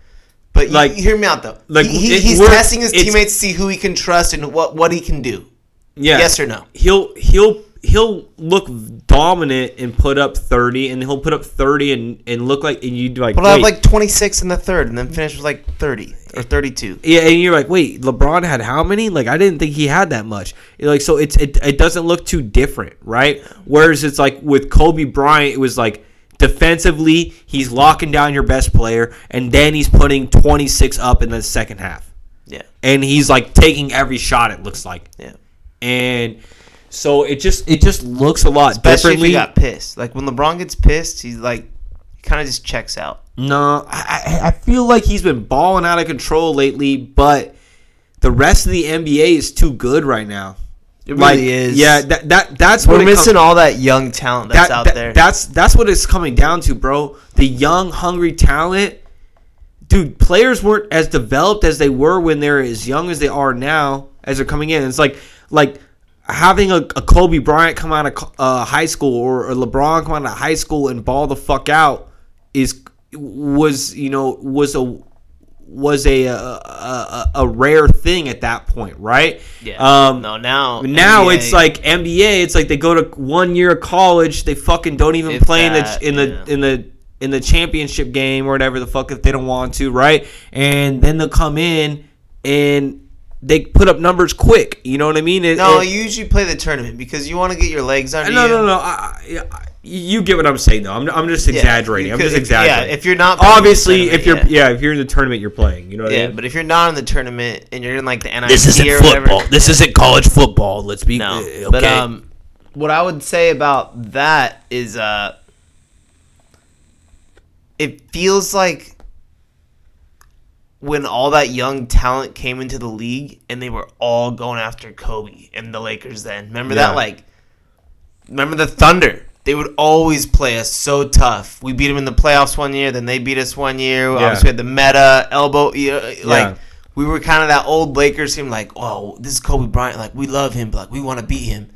but Like- like you, hear me out though. like, he, he- he's testing his teammates to see who he can trust and what what he can do. Yeah. Yes or no? He'll he'll he'll look dominant and put up 30 and he'll put up 30 and, and look like and you like have wait. like 26 in the third, and then finish with like 30 or 32. Yeah, and you're like, wait, LeBron had how many? Like, I didn't think he had that much. Like, so it's it, it doesn't look too different, right? Whereas it's like with Kobe Bryant, it was like defensively, he's locking down your best player, and then he's putting 26 up in the second half, Yeah, and he's like taking every shot. It looks like, yeah. and so it just it just looks a lot Especially if differently. he got pissed. Like when LeBron gets pissed, he's like, he kind of just checks out. No, I, I I feel like he's been balling out of control lately, but the rest of the NBA is too good right now. It really is. Yeah, that, that that's We're what it com- missing all that young talent that's that- out that- there. That's that's what it's coming down to, bro. The young, hungry talent. Dude, players weren't as developed as they were when they're as young as they are now as they're coming in. It's like like having a, a Kobe Bryant come out of uh, high school or a LeBron come out of high school and ball the fuck out is was you know was a was a a, a, a rare thing at that point, right? yeah. Um, no, now now NBA it's like NBA. It's like they go to one year of college. They fucking don't even play in the in the yeah. in the in the championship game or whatever the fuck if they don't want to, right? And then they'll come in and they put up numbers quick. You know what I mean? It- no. it- You usually play the tournament because you want to get your legs under no, you. no, no. I, I, you get what I'm saying, though. I'm, I'm just Yeah, exaggerating. you I'm just if- exaggerating. Yeah, if you're not playing the obviously, if you're tournament, yeah. if you're in the tournament, you're playing. You know what yeah. I yeah, mean? but if you're not in the tournament and you're in like the NIT This isn't or whatever, football. This isn't college football. Let's be No, uh, okay. but um, what I would say about that is, uh, it feels like when all that young talent came into the league and they were all going after Kobe and the Lakers. Then remember Yeah. that, like, remember the Thunder. They would always play us so tough. We beat them in the playoffs one year, then they beat us one year. Obviously, we had the Metta elbow. You uh, know, like Yeah. we were kind of that old Lakers team. Like, oh, this is Kobe Bryant. Like, we love him, but like we want to beat him.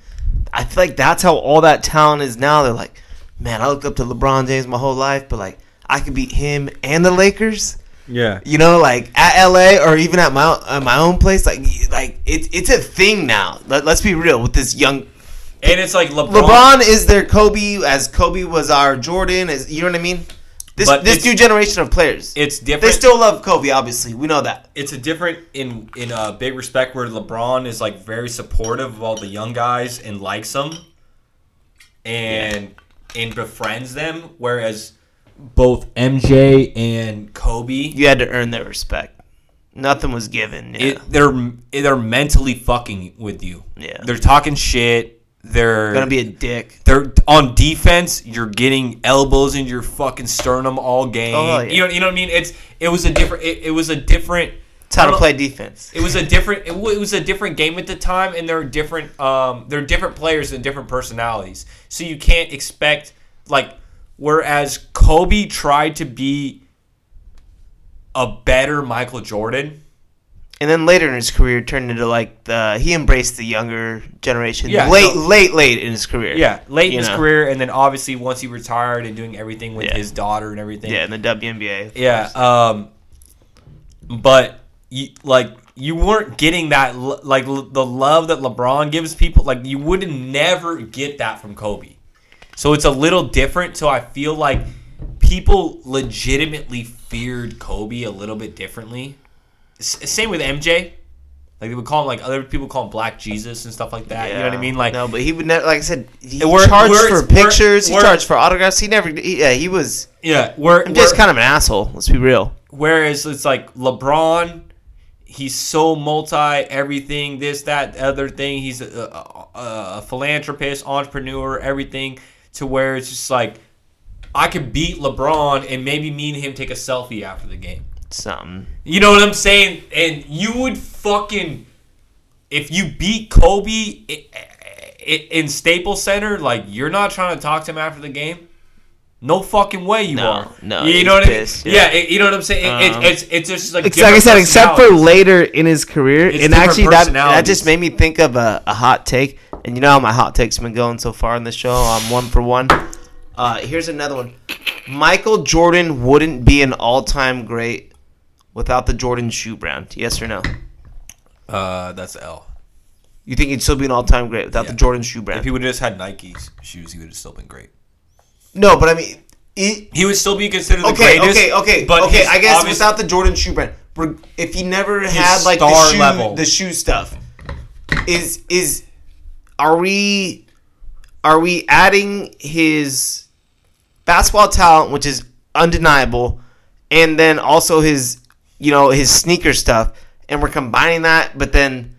I feel like that's how all that talent is now. They're like, man, I looked up to LeBron James my whole life, but like I could beat him and the Lakers. Yeah. You know, like at LA or even at my at my own place. Like, like it's it's a thing now. Let, let's be real with this young And it's like LeBron. LeBron is their Kobe as Kobe was our Jordan. As you know what I mean? This But this new generation of players. It's different. they still love Kobe, obviously. We know that. it's a different in in a big respect where LeBron is like very supportive of all the young guys and likes them, and and befriends them. Whereas both MJ and Kobe, You had to earn their respect. Nothing was given. Yeah. it, they're they're mentally fucking with you. Yeah. they're talking shit. They're gonna be a dick. they're on defense. You're getting elbows in your fucking sternum all game. Oh, yeah. You know, you know what I mean? It's it was a different. It, it was a different It's how to play defense. It was a different. It, it was a different game at the time, and they're different. Um, they're different players and different personalities. So you can't expect like. Whereas Kobe tried to be a better Michael Jordan. And then later in his career, turned into like the he embraced the younger generation. Yeah, late, late, late in his career. Yeah, late in his know. career, and then obviously once he retired and doing everything with Yeah. his daughter and everything. yeah, in the WNBA. Yeah, um, but you like you weren't getting that like l- the love that LeBron gives people. Like you would never get that from Kobe. So it's a little different. So I feel like people legitimately feared Kobe a little bit differently. S- same with MJ. Like they would call him like other people call him Black Jesus and stuff like that. You know what I mean? Like no, but he would never. Like I said, he Where- charged where for pictures. he charged for autographs. He never. He, yeah, he was. yeah, we're, just kind of an asshole. Let's be real. Whereas it's like LeBron, he's so multi everything, this, that, other thing. He's a, a, a philanthropist, entrepreneur, everything. To where it's just like, I could beat LeBron and maybe me and him take a selfie after the game. Something. You know what I'm saying? And you would fucking, if you beat Kobe i- i- in Staples Center, like you're not trying to talk to him after the game. No fucking way you No, are. no, you know what pissed, I mean? Yeah, yeah. it- you know what I'm saying. It- Um, it, it's it's just like It's like I said, except for later in his career, It's and actually that that just made me think of a, a hot take. And you know how my hot takes have been going so far in the show. I'm one for one. Uh, here's another one. Michael Jordan wouldn't be an all-time great without the Jordan shoe brand. Yes or no? Uh, that's L. You think he'd still be an all-time great without the Jordan shoe brand? If he would have just had Nike's shoes, he would have still been great. no, but I mean, it, He would still be considered the okay, greatest. okay, okay, but okay. I guess without the Jordan shoe brand, if he never had like the shoe, level. the shoe stuff, is is are we are we adding his basketball talent, which is undeniable, and then also his you know his sneaker stuff, and we're combining that, but then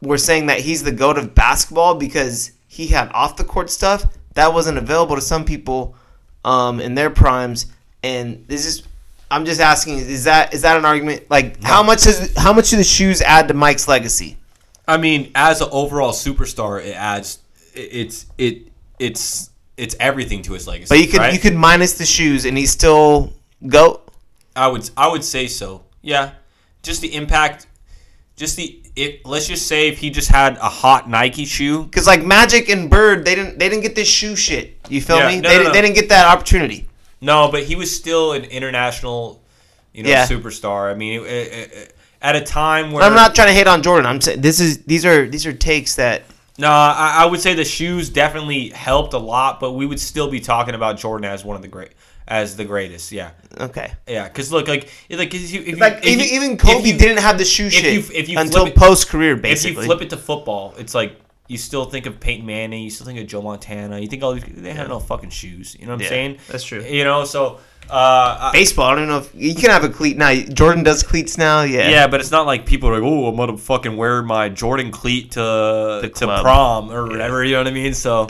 we're saying that he's the goat of basketball because he had off the court stuff that wasn't available to some people um, in their primes, and this is. I'm just asking: Is that is that an argument? Like, how much does how much do the shoes add to Mike's legacy? I mean, as an overall superstar, it adds. It's it it's it's everything to his legacy. But you could right? you could minus the shoes, and he's still goat. I would I would say so. Yeah, just the impact. Just the it. Let's just say if he just had a hot Nike shoe. Because like Magic and Bird, they didn't they didn't get this shoe shit. You feel Yeah, me? no, they, no, didn't, no. they didn't get that opportunity. No, but he was still an international, you know, Yeah. superstar. I mean, it, it, it- at a time where I'm not trying to hate on Jordan. I'm saying this is these are these are takes that No, I, I would say the shoes definitely helped a lot, but we would still be talking about Jordan as one of the great, as the greatest. Yeah, okay. yeah. Because look, like, like if you, if you, Like if even you- even if Kobe you- didn't have the shoe if shit you- if you until post career, Basically, If you flip it to football, it's like you still think of Peyton Manning, you still think of Joe Montana, you think all these they had no fucking shoes. You know what I'm saying? that's true. You know, so uh, Baseball, I don't know if you can have a cleat now. Jordan does cleats now. Yeah. Yeah, but it's not like people are like, oh, I'm gonna fucking wear my Jordan cleat to The to club. prom or whatever. You know what I mean? So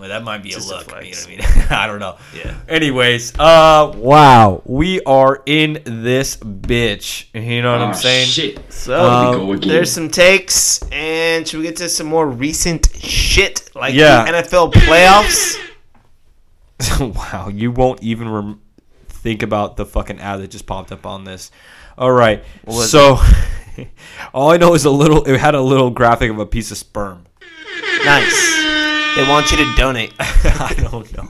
well, that might be Just a a look. You know what I mean? I don't know. Yeah. Anyways, uh, wow, we are in this bitch. You know what I'm Ah, saying? Shit. So Here we go again. there's some takes, and should we get to some more recent shit like Yeah. the NFL playoffs? wow, you won't even rem- think about the fucking ad that just popped up on this. All right, so all I know is a little. It had a little graphic of a piece of sperm. nice. They want you to donate. I don't know.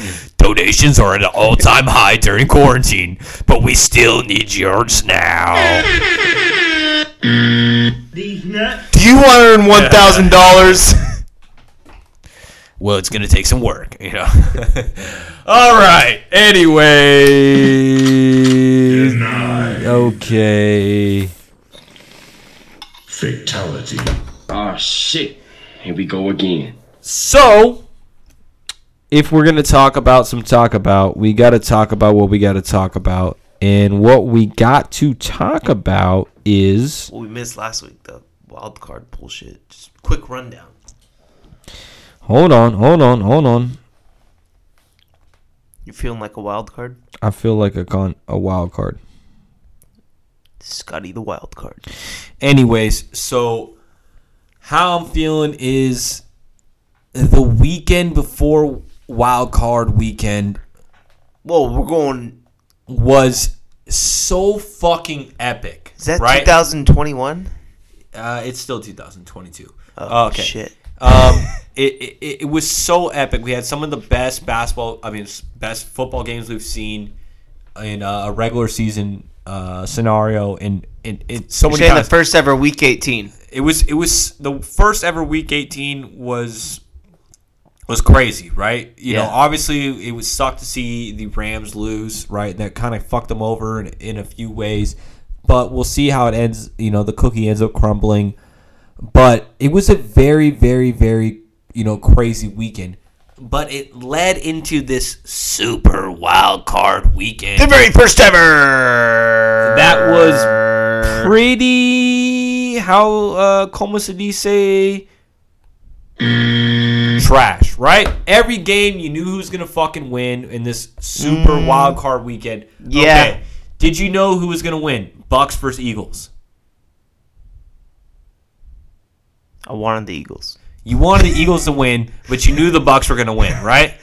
Donations are at an all-time high during quarantine, but we still need yours now. These nuts. Do you want to earn one thousand dollars? Well, it's gonna take some work, you know. All right. Anyway. Okay. Fatality. Ah, shit. Here we go again. So, if we're going to talk about some talk about, we got to talk about what we got to talk about. And what we got to talk about is what we missed last week the wild card bullshit. Just quick rundown. hold on, hold on, hold on. You feeling like a wild card? I feel like a con a wild card. Scotty the wild card. Anyways, so how I'm feeling is the weekend before wild card weekend Whoa, we're going. was so fucking epic. Is that right? 2021? Uh, it's still 2022. Oh, okay. shit. Um, it, it it was so epic. We had some of the best basketball, I mean, best football games we've seen in a regular season uh, scenario. In in, so You're many saying the first ever Week 18. it was it was the first ever week 18 was was crazy right you know obviously it was sucked to see the rams lose right that kind of fucked them over in, in a few ways but we'll see how it ends you know the cookie ends up crumbling but it was a very very very you know crazy weekend. But it led into this super wild card weekend. The very first ever. that was pretty how uh como se dice trash right? Every game you knew who's gonna fucking win in this super wild card weekend. Yeah. did you know who was gonna win? Bucs versus eagles I wanted the Eagles. you wanted the eagles to win but you knew the Bucs were gonna win right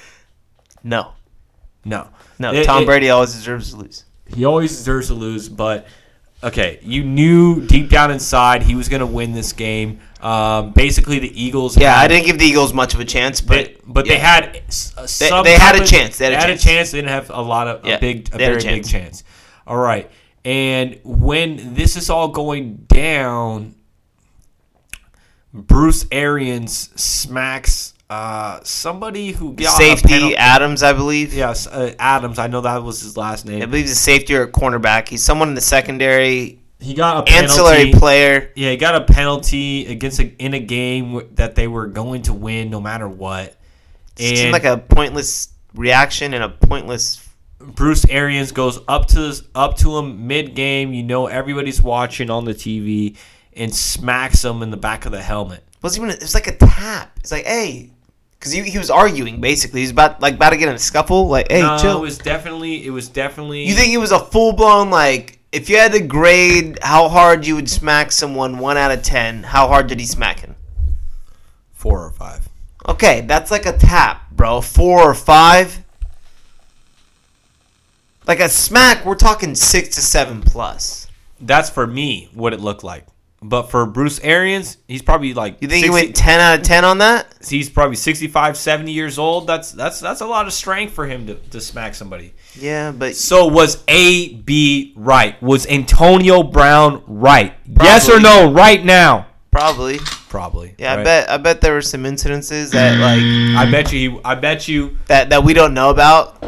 No. no No, It- Tom it- Brady always deserves to lose. He always deserves to lose, but okay, you knew deep down inside he was going to win this game. Um, basically, the Eagles. Yeah, had, I didn't give the Eagles much of a chance, But but but they yeah. had s- uh, some they had type a of- chance. They had a chance. They didn't have a lot of Yeah, a big, a they had a very big chance. chance. All right, and when this is all going down, Bruce Arians smacks uh, somebody who got safety Adams, I believe. Yes, uh, Adams. I know that was his last name. I believe he's a safety or a cornerback. He's someone in the secondary, He got a ancillary penalty. player. Yeah, he got a penalty against a, in a game w- that they were going to win no matter what. It And seemed like a pointless reaction and a pointless. Bruce Arians goes up to up to him mid game. You know everybody's watching on the TV and smacks him in the back of the helmet. wasn't even. It was like a tap. It's like, hey, because he, he was arguing basically. He was about like about to get in a scuffle. Like, hey, no, chill. it was definitely it was definitely. You think it was a full blown like if you had to grade how hard you would smack someone one out of ten, how hard did he smack him? four or five? Okay, that's like a tap, bro. Four or five. Like a smack, we're talking six to seven plus. That's for me what it looked like. But for Bruce Arians, he's probably like You think 60 he went ten out of ten on that? he's probably 65 70 years old that's that's that's a lot of strength for him to, to smack somebody Yeah, but so was a b right was antonio brown right yes or no right now probably. probably Yeah, I bet. I bet there were some incidences that like i bet you he, i bet you that that we don't know about.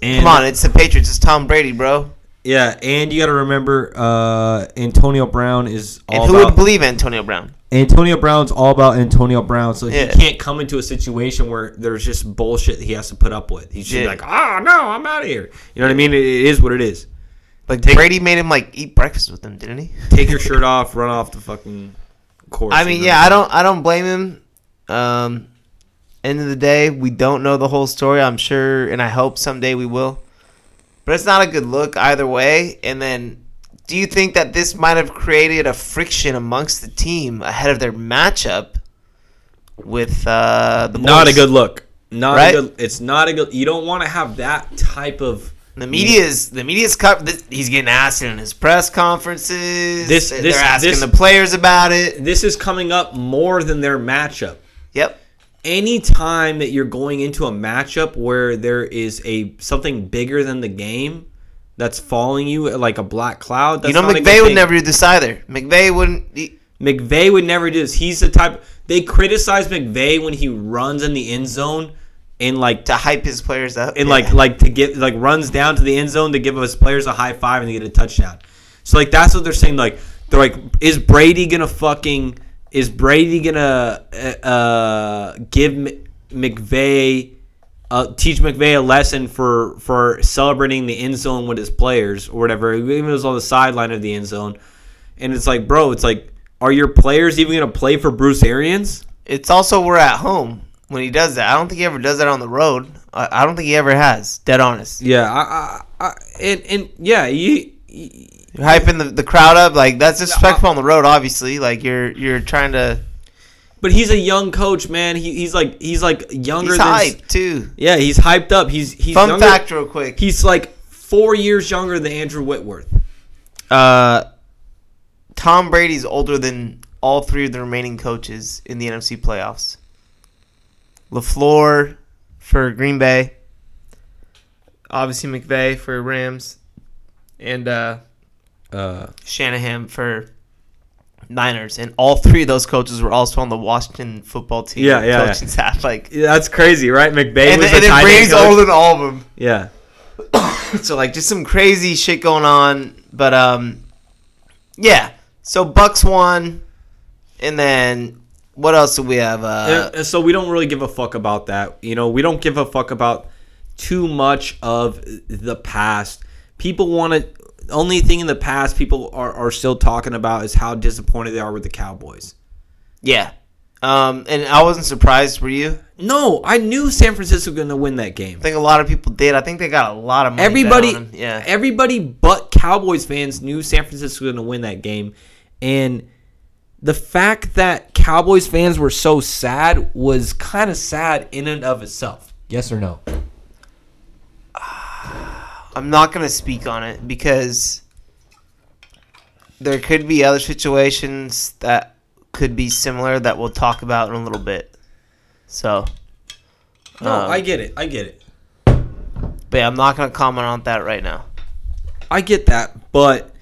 Come on, it's the Patriots. It's Tom Brady, bro. Yeah and you got to remember uh antonio brown is all And who about would believe Antonio Brown? Antonio Brown's all about Antonio Brown, so Yeah. he can't come into a situation where there's just bullshit he has to put up with. He's just Yeah. like, oh no, I'm out of here. You know what I mean? It, it is what it is. Like Brady made him like eat breakfast with him, didn't he? take your shirt off, run off the fucking course. I mean, yeah, I don't, I don't blame him. Um, end of the day, we don't know the whole story. I'm sure, and I hope someday we will. But it's not a good look either way. And then, do you think that this might have created a friction amongst the team ahead of their matchup with uh, the Not a good look. Not Right? a good. It's not a good. You don't want to have that type of. The media is the media's cut. This, he's getting asked in his press conferences. This- they're asking this- the players about it. This is coming up more than their matchup. Yep. Any time that you're going into a matchup where there is a something bigger than the game that's following you like a black cloud. That's you know, McVay would never do this either. McVay wouldn't. He, McVay would never do this. He's the type. They criticize McVay when he runs in the end zone and like to hype his players up. and Yeah. like like to get like runs down to the end zone to give his players a high five and they get a touchdown. So like that's what they're saying. Like they're like, is Brady gonna fucking is Brady gonna uh, uh, give McVay uh, teach McVay a lesson for for celebrating the end zone with his players or whatever? Even if it was on the sideline of the end zone, and it's like, bro, it's like, are your players even gonna play for Bruce Arians? it's also we're at home when he does that. I don't think he ever does that on the road. I, I don't think he ever has. Dead honest. Yeah, I, I, I and, and yeah, you You're hyping the, the crowd up like that's disrespectful on the road. Obviously, like you're you're trying to. But he's a young coach, man. He, he's like he's like younger He's than hyped too. Yeah, he's hyped up. He's he's Fun younger- fact, real quick. He's like four years younger than Andrew Whitworth. Uh, Tom Brady's older than all three of the remaining coaches in the NFC playoffs. Lafleur for Green Bay. Obviously McVay for Rams, and uh, Uh, Shanahan for Niners, and all three of those coaches were also on the Washington football team. Yeah, yeah, coaching staff. Like, yeah, that's crazy, right? McVay and, was and the end Brady's older than all of them. Yeah, so like just some crazy shit going on but um yeah so Bucs won and then what else do we have uh Uh, so we don't really give a fuck about that. You know, we don't give a fuck about too much of the past. People want to. Only thing in the past people are, are still talking about is how disappointed they are with the Cowboys. yeah um and i wasn't surprised were you No, I knew San Francisco was going to win that game. i think a lot of people did i think they got a lot of money Everybody, yeah everybody but Cowboys fans knew San Francisco was going to win that game, and the fact that Cowboys fans were so sad was kind of sad in and of itself. Yes or no? I'm not gonna speak on it because there could be other situations that could be similar that we'll talk about in a little bit so No, Um, I get it. I get it. but i'm not gonna comment on that right now I get that, but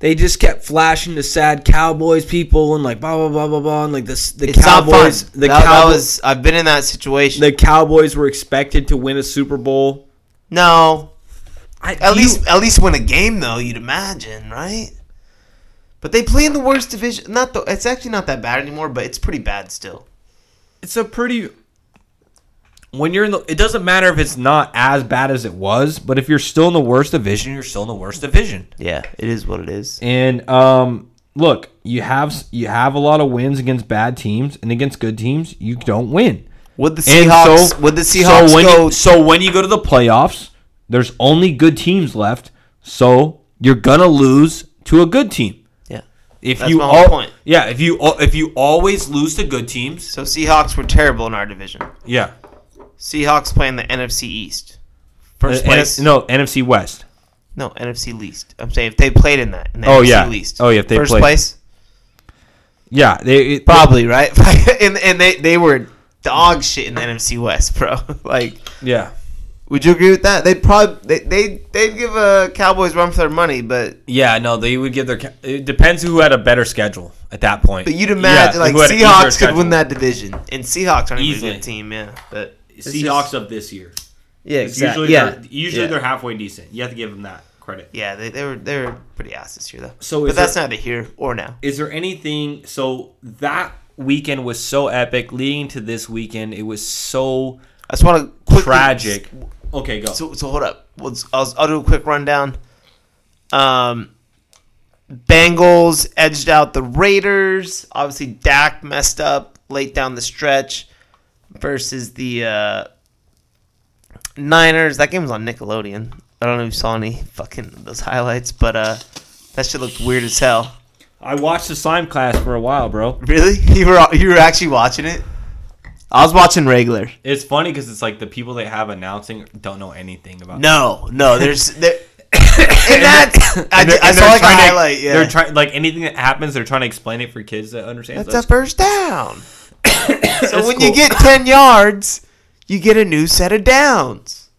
they just kept flashing the sad Cowboys people and like blah blah blah blah blah and like this the It's Cowboys the that, that Cowboys was I've been in that situation. the Cowboys were expected to win a Super Bowl. No, I, at do least at least win a game though. You'd imagine, right? But they play in the worst division. Not the. It's actually not that bad anymore, but it's pretty bad still. it's a pretty when you're in the it doesn't matter if it's not as bad as it was, but if you're still in the worst division, you're still in the worst division. Yeah, it is what it is. And um look, you have you have a lot of wins against bad teams and against good teams, you don't win. Would the Seahawks? so- would the Seahawks so when go? You, so when you go to the playoffs, there's only good teams left. So you're gonna lose to a good team. yeah. If That's you my whole al- point. yeah, if you if you always lose to good teams, So Seahawks were terrible in our division. yeah. Seahawks playing the NFC East. First Uh, place. N- no, NFC West. no, NFC least. I'm saying if they played in that. In the Oh, NFC yeah. least. Oh, yeah, if they First played. place. Yeah, they it- Probably right, and and they they were dog shit in the NFC West, bro. like, yeah. would you agree with that? They'd probably they they they'd give a Cowboys run for their money, but Yeah, no, they would give their. It depends who had a better schedule at that point. but you'd imagine Yeah, like who had an easier Seahawks could schedule. win that division, and Seahawks aren't even a good team, yeah. But Seahawks just- of this year. yeah, exactly. Usually, yeah, they're, usually yeah. they're halfway decent. You have to give them that credit. yeah, they, they were they were pretty ass this year though. So but that's there- neither here or now. Is there anything? So that weekend was so epic. Leading to this weekend, it was so I just want to quickly tragic. Okay, go. So, so hold up. Let's, I'll, I'll do a quick rundown. Um, Bengals edged out the Raiders. Obviously, Dak messed up late down the stretch versus the uh, Niners. That game was on Nickelodeon. I don't know if you saw any fucking those highlights, but uh, that shit looked weird as hell. I watched the slime class for a while, bro. Really? You were you were actually watching it? I was watching regular. It's funny because it's like the people they have announcing don't know anything about. No, no. There's there. and that's I, And I saw like a trying to- highlight. Yeah, They're trying like anything that happens, they're trying to explain it for kids that understand. That's So a first down. so That's when you get 10 yards, you get a new set of downs.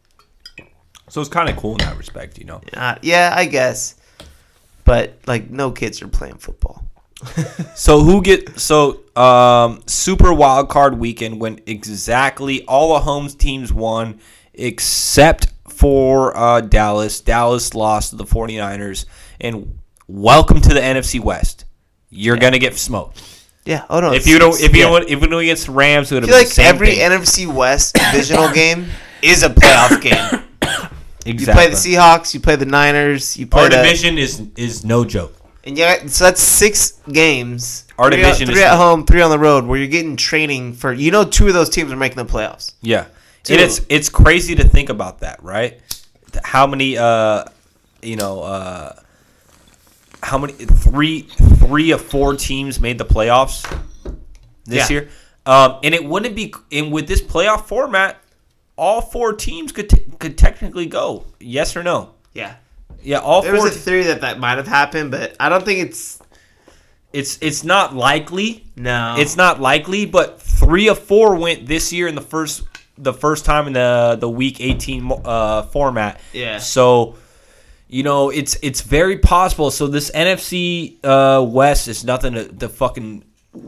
so it's kind of cool in that respect, you know. Uh, yeah, I guess. But, like, no kids are playing football. So who get so um super wild card weekend when exactly all the home teams won except for uh Dallas. Dallas lost to the 49ers and welcome to the NFC West. You're going to get smoked. Yeah. Oh, no. If you don't if you yeah. don't if you don't against Rams it would have been like every thing. NFC West divisional game is a playoff game. You play the Seahawks, you play the Niners, you play Our the, division is is no joke. And yeah, so that's six games. Our three division at, is- three at home, three on the road, where you're getting training for. You know, two of those teams are making the playoffs. Yeah. Two And it's it's crazy to think about that, right? How many uh you know, uh, how many three three of four teams made the playoffs this Yeah. year, um, and it wouldn't be and with this playoff format, all four teams could t- could technically go. Yes or no? Yeah. Yeah, all There was a theory that that might have happened, but I don't think it's it's it's not likely. no. It's not likely, but three of four went this year in the first the first time in the the week eighteen uh, format. Yeah. So, you know, it's it's very possible. So this NFC uh, West is nothing to, to fucking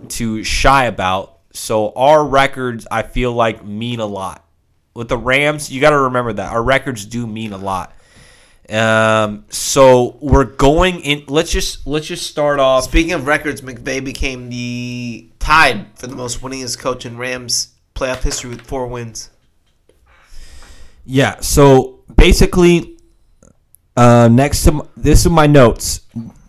to shy about. So our records, I feel like, mean a lot. With the Rams, you got to remember that our records do mean a lot. Um, so we're going in. Let's just let's just start off. Speaking of records, McVay became the tied for the most winningest coach in Rams playoff history with four wins. Yeah. So basically, uh, next to m- this is my notes.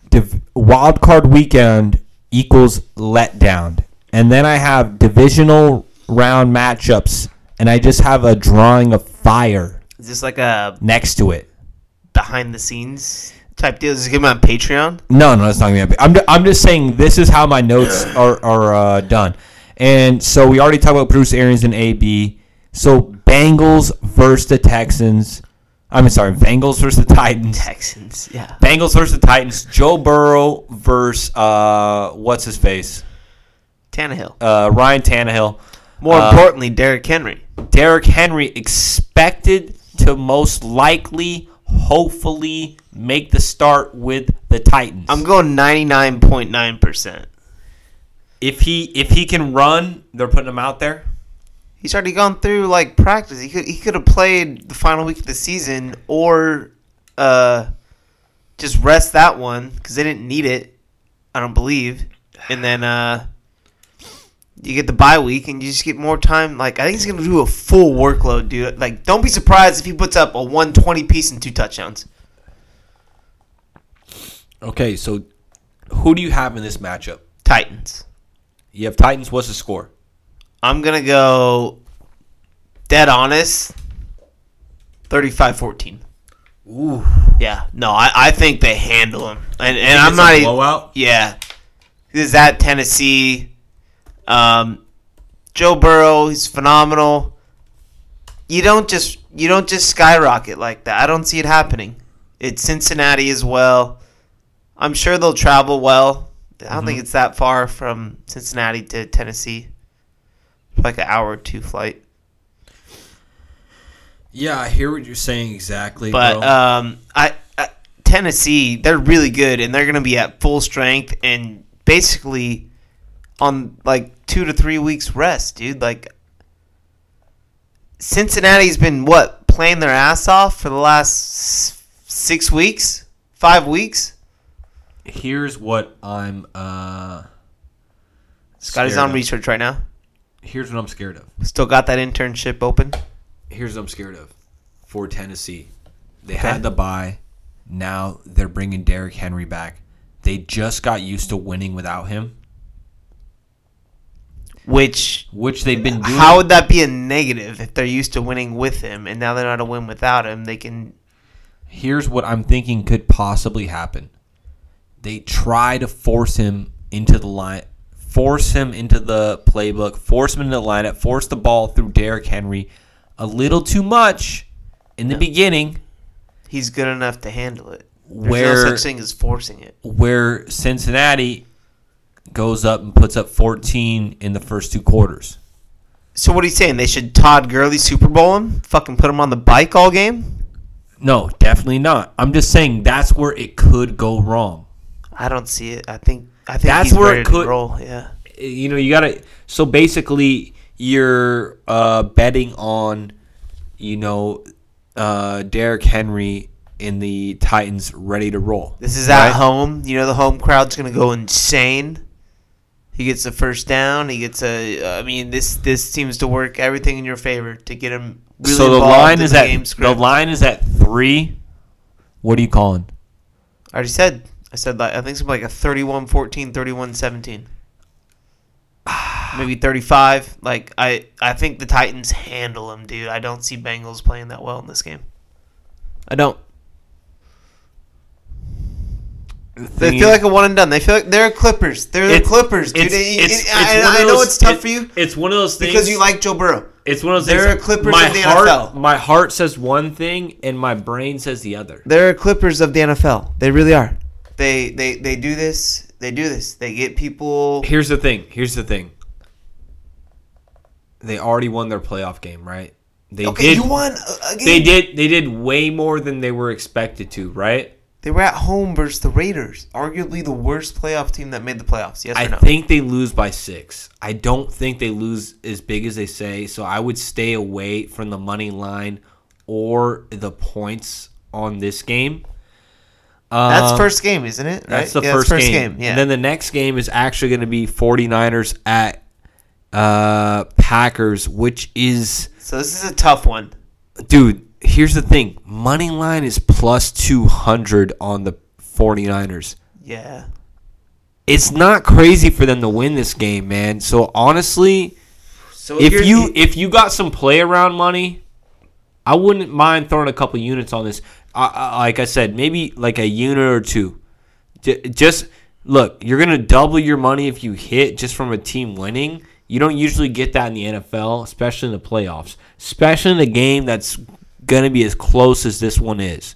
Div- wild card weekend equals letdown, and then I have divisional round matchups, and I just have a drawing of fire Is this like a next to it. behind the scenes type deal? Is this to be on Patreon? No, no, that's not gonna be. I'm, ju- I'm just saying this is how my notes are are uh, done, and so we already talked about Bruce Arians and AB. So Bengals versus the Texans. I'm sorry, Bengals versus the Titans. Texans, yeah. Bengals versus the Titans. Joe Burrow versus uh, what's his face? Tannehill. Uh, Ryan Tannehill. More uh, importantly, Derrick Henry. Derrick Henry expected to most likely, hopefully, make the start with the Titans. I'm going 99.9%. if he if he can run, they're putting him out there. He's already gone through like practice. He could he could have played the final week of the season or uh just rest that one because they didn't need it. I don't believe. And then uh you get the bye week and you just get more time. Like I think he's gonna do a full workload, dude. Like don't be surprised if he puts up a 120 piece and two touchdowns. Okay, so who do you have in this matchup? Titans. You have Titans. What's the score? I'm gonna go dead honest. 35-14. Ooh, Yeah, no, I, I think they handle him, and and I'm not. a e- blowout. Yeah, is that Tennessee? Um, Joe Burrow, he's phenomenal. You don't just you don't just skyrocket like that. I don't see it happening. It's Cincinnati as well. I'm sure they'll travel well. I don't think it's that far from Cincinnati to Tennessee. Like an hour or two flight. Yeah, I hear what you're saying exactly. But bro. um, I, I Tennessee, they're really good, and they're going to be at full strength and basically on like two to three weeks rest, dude. Like Cincinnati's been what playing their ass off for the last six weeks, five weeks. here's what I'm. uh Scotty's on of. research right now. Here's what I'm scared of. Still got that internship open. Here's what I'm scared of for Tennessee. They had the bye. Now they're bringing Derrick Henry back. They just got used to winning without him, Which which they've been doing. how would that be a negative if they're used to winning with him and now they're not a win without him? They can Here's what I'm thinking could possibly happen. They try to force him into the line, force him into the playbook, force him into the lineup, force the ball through Derrick Henry a little too much in the beginning, he's good enough to handle it. There's Where- no such thing as forcing it. where Cincinnati goes up and puts up 14 in the first two quarters. So what are you saying? They should Todd Gurley Super Bowl him? Fucking put him on the bike all game? No, definitely not. I'm just saying that's where it could go wrong. I don't see it. I think I think That's he's where it to could- roll. Yeah. you know you gotta so basically you're uh betting on you know uh Derrick Henry in the Titans ready to roll. This is at home. You know the home crowd's gonna go insane. He gets the first down. He gets a. Uh, I mean, this this seems to work everything in your favor to get him. Really so the line in is the at game the line is at three. What are you calling? I already said. I said like I think something like a 31-14, 31-17. Maybe 35. Like I I think the Titans handle him, dude. I don't see Bengals playing that well in this game. I don't. They feel like a one and done. They feel like they're Clippers. They're the It's- Clippers, dude. it's- It- it's- it- it's I, one of I know those- it's tough it- for you It's one of those things because you like Joe Burrow. It's one of those They're. Clippers my of the heart, NFL. My heart says one thing, and my brain says the other. They're Clippers of the NFL. They really are. They they they do this. They do this. They get people. Here's the thing. Here's the thing. They already won their playoff game, right? They Okay, did. you won a- a game. They did. They did way more than they were expected to, right? They were at home versus the Raiders, arguably the worst playoff team that made the playoffs. Yes I or no? think they lose by six. I don't think they lose as big as they say. So I would stay away from the money line or the points on this game. that's Um, first game, isn't it? Right? That's the Yeah, first, game. Yeah. And then the next game is actually going to be 49ers at uh, Packers, which is, so this is a tough one. dude, here's the thing. Money line is plus 200 on the 49ers. Yeah. It's not crazy for them to win this game, man. So honestly, So if you if you got some play around money, I wouldn't mind throwing a couple units on this. I, I, like I said, maybe like a unit or two. J- just look, you're gonna double your money if you hit just from a team winning. You don't usually get that in the NFL, especially in the playoffs, especially in a game that's gonna be as close as this one is.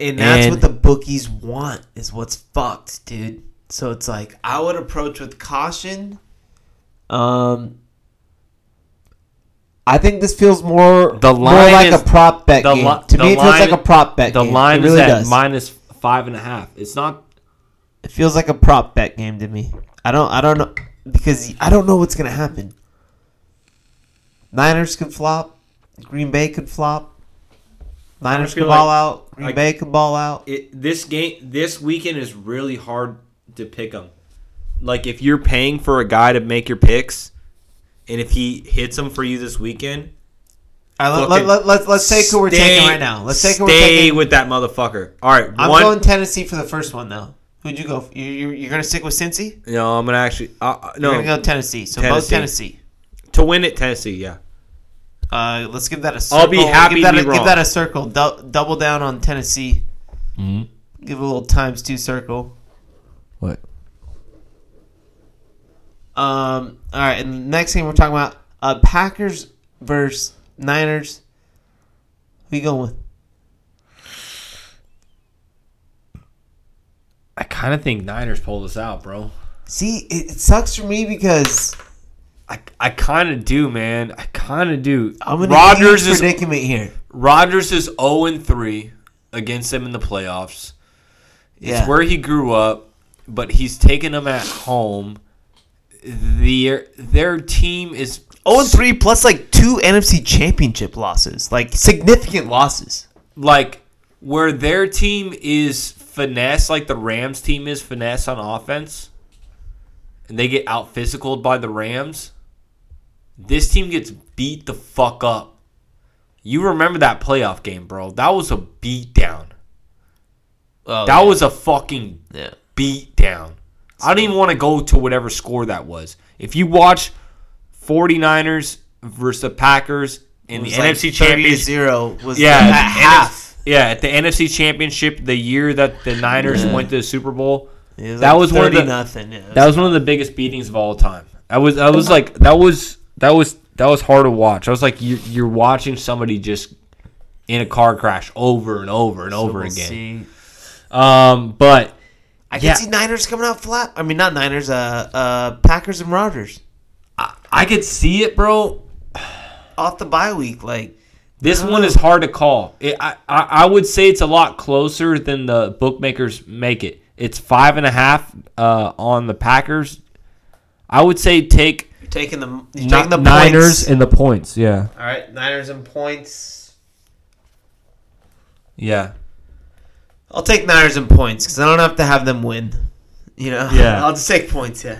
And that's And- what the bookies want is what's fucked, dude. So it's like I would approach with caution. Um I think this feels more The line more line like is- a prop bet the game. li- to me, it feels like a prop bet The game. line really is at does. minus five and a half. It's not It feels like a prop bet game to me. I don't I don't know because I don't know what's gonna happen. Niners could flop. Green Bay could flop. Niners could ball like- out. Green like- Bay could ball out. it, this game this weekend is really hard to pick them. Like if you're paying for a guy to make your picks, and if he hits them for you this weekend, All right, let, let, let, let's take who we're stay- taking right now. Let's take who we're stay taking. with that motherfucker. All right, I'm one. going Tennessee for the first one though. Who'd you go? For? You, you you're gonna stick with Cincy? no, I'm gonna actually uh, uh, You're gonna go Tennessee. So both Tennessee. Tennessee. to win it, Tennessee. Yeah, Uh, let's give that a circle. I'll be happy Give that, to a, be give that a circle. Dou- double down on Tennessee. Give a little times two circle. What? Um. All right. And the next game we're talking about uh, Packers versus Niners. Who you going with? I kind of think Niners pull this out, bro. See, it, it sucks for me because I, I kind of do, man. I kind of do. I'm in Rodgers is predicament here. Rodgers is 0 and 3 against them in the playoffs. It's where he grew up, but he's taken them at home. Their their team is 0 and 3 plus like two NFC championship losses. Like significant losses. like where their team is finesse, like the Rams team is finesse on offense, and they get out physicaled by the Rams. This team gets beat the fuck up. You remember that playoff game, bro? That was a beat down. Oh, That was a fucking yeah. beat down. I don't even want to go to whatever score that was. If you watch 49ers versus the Packers in the NFC Championship, 0 was yeah, at half. yeah, at the NFC Championship, the year that the Niners went to the Super Bowl, was That like was one of the- nothing. Yeah, that was one of the biggest beatings of all time. I was, I was like, that was, that was, that was hard to watch. I was like, you, you're watching somebody just in a car crash over and over and over We'll again. see. Um, but I Yeah. can see Niners coming out flat. I mean, not Niners. Uh, uh, Packers and Rodgers I could see it, bro. off the bye week. Like, This one is hard to call. It, I, I I would say it's a lot closer than the bookmakers make it. It's five and a half uh, on the Packers. I would say take you're taking the you're taking the Niners points. and the points. Yeah, All right, Niners and points. yeah. I'll take Niners and points because I don't have to have them win. You know. Yeah. I'll just take points. Yeah.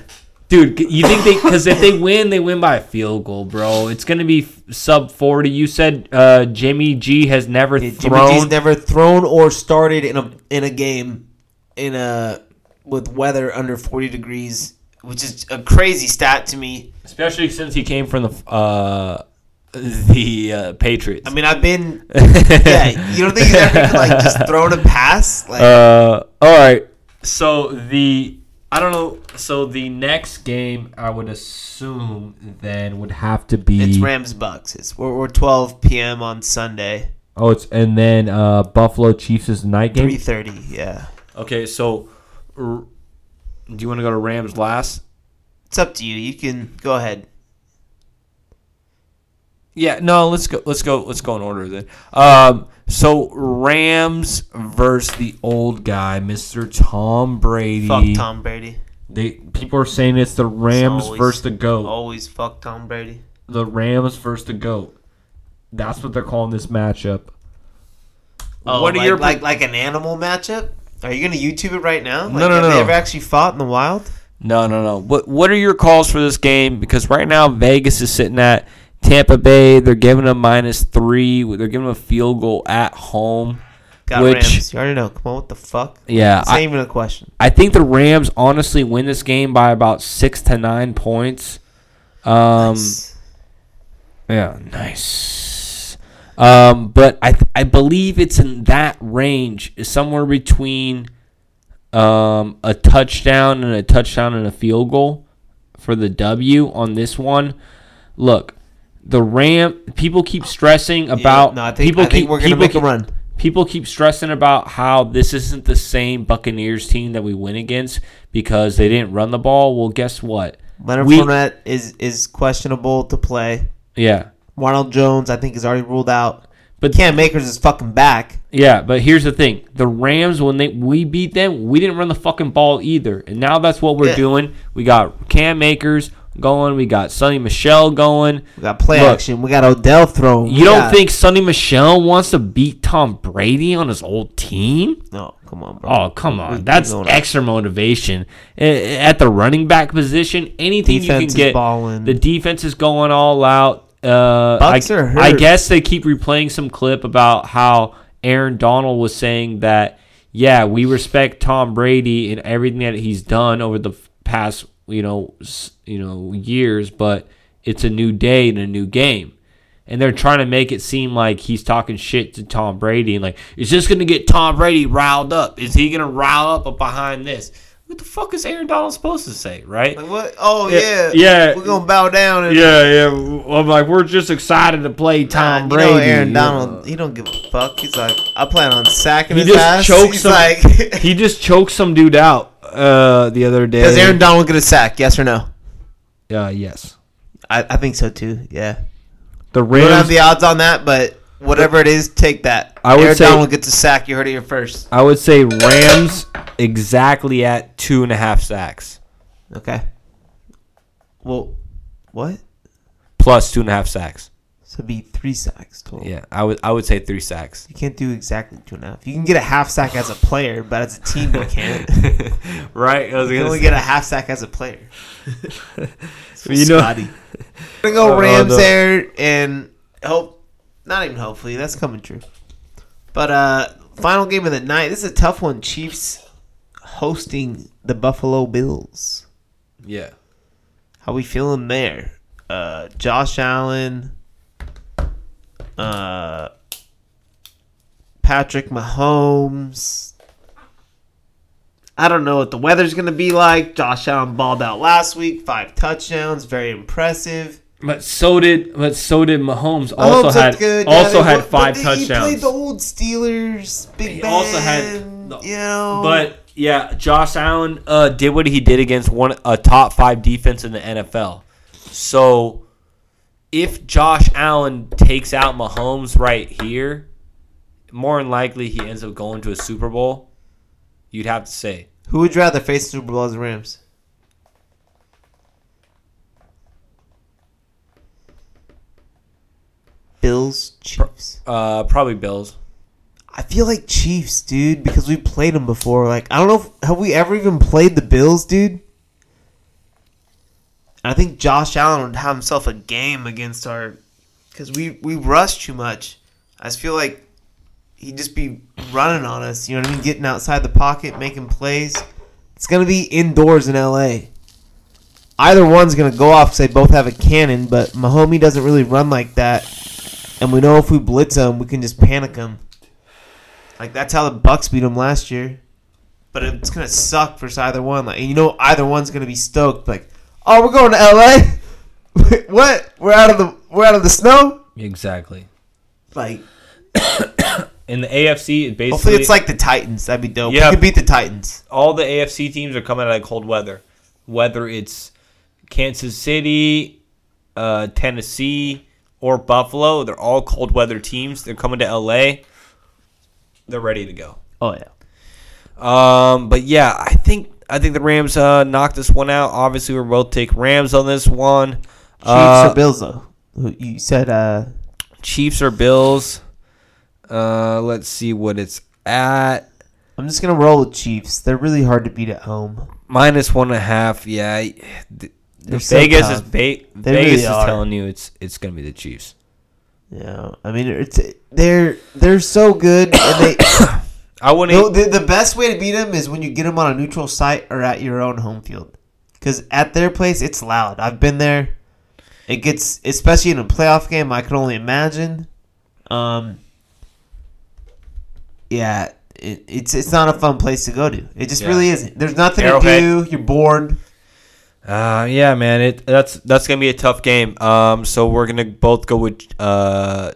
Dude, you think they? Because if they win, they win by a field goal, bro. It's gonna be sub forty. You said uh, Jimmy G has never Jimmy thrown. G's never thrown or started in a in a game in a with weather under 40 degrees, which is a crazy stat to me. especially since he came from the uh, the uh, Patriots. I mean, I've been yeah. You don't think he's ever like just thrown a pass? Like, Uh, all right. so the I don't know. So the next game, I would assume, then would have to be. It's Rams Bucs. It's we're, we're 12 p.m. on Sunday, Oh, it's and then uh, Buffalo Chiefs is night game. 3:30. Yeah, Okay, so r- do you want to go to Rams last? it's up to you. You can go ahead. Yeah, no, let's go. Let's go. Let's go in order then. Um, so Rams versus the old guy, Mister Tom Brady. Fuck Tom Brady. They people are saying it's the Rams always- versus the goat. Always fuck Tom Brady. The Rams versus the goat. That's what they're calling this matchup. Oh, what are like, your like like an animal matchup? Are you gonna YouTube it right now? Like, No, no, have no, They ever actually fought in the wild? No, no, no. What What are your calls for this game? Because right now Vegas is sitting at Tampa Bay. They're giving them minus three. They're giving them a field goal at home. Got Which- Rams. You already know. Come on, what the fuck? Yeah, It's not I, even a question. I think the Rams honestly win this game by about six to nine points. Um, yeah, nice. Um, but I I believe it's in that range, somewhere between um, a touchdown and a touchdown and a field goal for the W on this one. Look, the Ram people keep stressing about no, I think, people I think keep we're gonna people make a keep- run. people keep stressing about how this isn't the same Buccaneers team that we win against because they didn't run the ball. Well, guess what? Leonard We- Fournette is is questionable to play. Yeah, Ronald Jones, I think, is already ruled out. But- Cam Akers is fucking back. yeah. But here's the thing: the Rams, when they we beat them, we didn't run the fucking ball either, and now that's what we're Yeah. doing. We got Cam Akers going. We got Sony Michel going. We got play Look, action. We got Odell throwing. You We don't got- think Sony Michel wants to beat Tom Brady on his old team? No, come on, bro. Oh, come on. we That's up. extra motivation. At the running back position, anything Defense you can get. balling. The defense is going all out. Uh, I. I guess they keep replaying some clip about how Aaron Donald was saying that, yeah, we respect Tom Brady and everything that he's done over the past, you know, you know, years, but it's a new day and a new game and they're trying to make it seem like he's talking shit to Tom Brady and like, is this going to get Tom Brady riled up? Is he going to rile up behind this? What the fuck is Aaron Donald supposed to say, right? Like, what? Oh Yeah, yeah, yeah. We're gonna bow down. And Yeah, yeah. I'm like, we're just excited to play Nah, Tom you Brady. know Aaron you Donald, he don't give a fuck. He's like, I plan on sacking He his just ass. choked He's some. like, he just choked some dude out uh, the other day. does Aaron Donald get a sack? Yes or no? Uh, yes. I, I think so too. Yeah. The We don't have the odds on that, but whatever it is, take that. I would Aaron say- Donald gets a sack. You heard it here first. I would say Rams exactly at two and a half sacks Okay. Well, what? plus two and a half sacks. So it'd be three sacks total. Yeah, I would. I would say three sacks. You can't do exactly two and a half. You can get a half sack as a player, but as a team, you can't. right? I was You can only get a half sack as a player. You know- Scotty. I'm gonna go Uh, Rams no. there and hope. Not even hopefully. That's coming true. But uh, final game of the night. This is a tough one. Chiefs hosting the Buffalo Bills. Yeah. How we feeling there? Uh, Josh Allen, uh, Patrick Mahomes. I don't know what the weather's gonna be like. Josh Allen balled out last week, five touchdowns, very impressive. But so did. But so did Mahomes. Also had. good. Also had five touchdowns. He played the old Steelers, Big He Ben. also had the- you know, But yeah, Josh Allen uh, did what he did against one a top five defense in the NFL. So if Josh Allen takes out Mahomes right here, more than likely he ends up going to a Super Bowl. You'd have to say who would you rather face the Super Bowl as the Rams? Bills, Chiefs. uh, probably Bills. I feel like Chiefs, dude, because we played them before. Like, I don't know, if, have we ever even played the Bills, dude? I think Josh Allen would have himself a game against our, because we we rush too much. I just feel like he'd just be running on us. You know what I mean? Getting outside the pocket, making plays. It's gonna be indoors in L.A. Either one's gonna go off because they both have a cannon, but Mahomie doesn't really run like that. And we know if we blitz him, we can just panic him. Like that's how the Bucs beat them last year. but it's gonna suck for either one. Like, and you know, either one's gonna be stoked. Like, oh, we're going to LA. what? We're out of the we're out of the snow. Exactly. Like, In the AFC, it basically hopefully it's like the Titans. That'd be dope. Yeah. We could beat the Titans. all the AFC teams are coming out of cold weather. Whether it's Kansas City, uh, Tennessee, or Buffalo, they're all cold weather teams. They're coming to LA. They're ready to go. Oh yeah. Um, but yeah, I think I think the Rams uh, knocked this one out. Obviously, we're both take Rams on this one. Chiefs Uh, or Bills though? You said uh, Chiefs or Bills. Uh, let's see what it's at. I'm just gonna roll with Chiefs. They're really hard to beat at home. Minus one and a half. Yeah, They're so Vegas is ba- Vegas really is are. telling you it's it's gonna be the Chiefs. Yeah, I mean it's they're they're so good, and they I wouldn't. the, the, the best way to beat them is when you get them on a neutral site or at your own home field, because at their place it's loud. I've been there. It gets especially in a playoff game. I can only imagine. Um. Yeah, it, it's it's not a fun place to go to. It just Yeah. really isn't. There's nothing Arrowhead. to do. You're bored. Uh, yeah, man. It that's that's gonna be a tough game. Um, so we're gonna both go with uh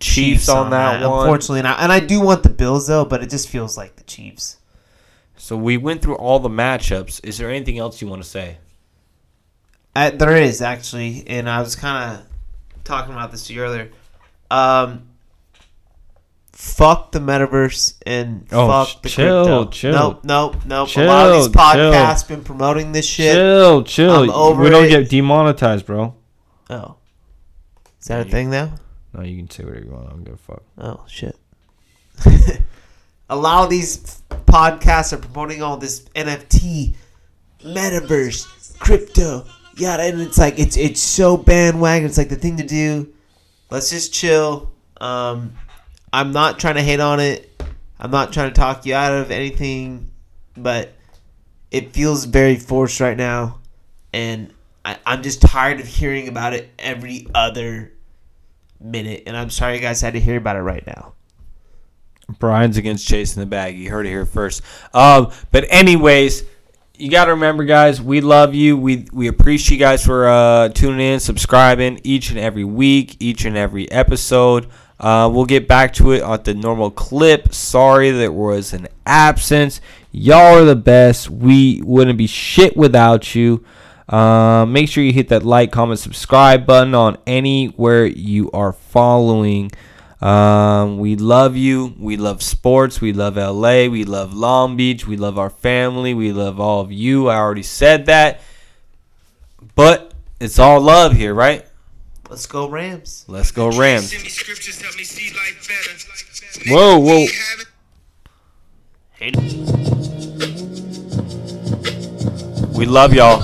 Chiefs, on, that, one. Unfortunately, not. And I do want the Bills though, but it just feels like the Chiefs. So we went through all the matchups. Is there anything else you want to say? Uh, there is actually, and I was kind of talking about this to you earlier. Um, fuck the metaverse and Oh, fuck the chill, crypto. chill. Nope, nope, nope. a lot of these Chill, podcasts been promoting this shit. Chill, chill. I'm over we don't it. get demonetized, bro. Oh, is that a thing now? No, you can say whatever you want. I don't give a fuck. Oh shit. a lot of these podcasts are promoting all this NFT, metaverse, crypto, yada, and it's like it's it's so bandwagon. It's like the thing to do. Let's just chill. Um, I'm not trying to hate on it. I'm not trying to talk you out of anything, but it feels very forced right now, and I, I'm just tired of hearing about it every other minute. And I'm sorry you guys had to hear about it right now. Brian's against chasing the bag. You heard it here first. Um, but anyways, you got to remember, guys, we love you. We we appreciate you guys for uh, tuning in, subscribing each and every week, each and every episode. Uh, we'll get back to it on the normal clip. Sorry there was an absence. Y'all are the best. We wouldn't be shit without you. Uh, make sure you hit that like, comment, subscribe button on anywhere you are following. Um, we love you. We love sports. We love LA. We love Long Beach. We love our family. We love all of you. I already said that. But it's all love here, right? Let's go Rams. Let's go Rams. Send me scriptures, help me see life better. Whoa, whoa. We love y'all.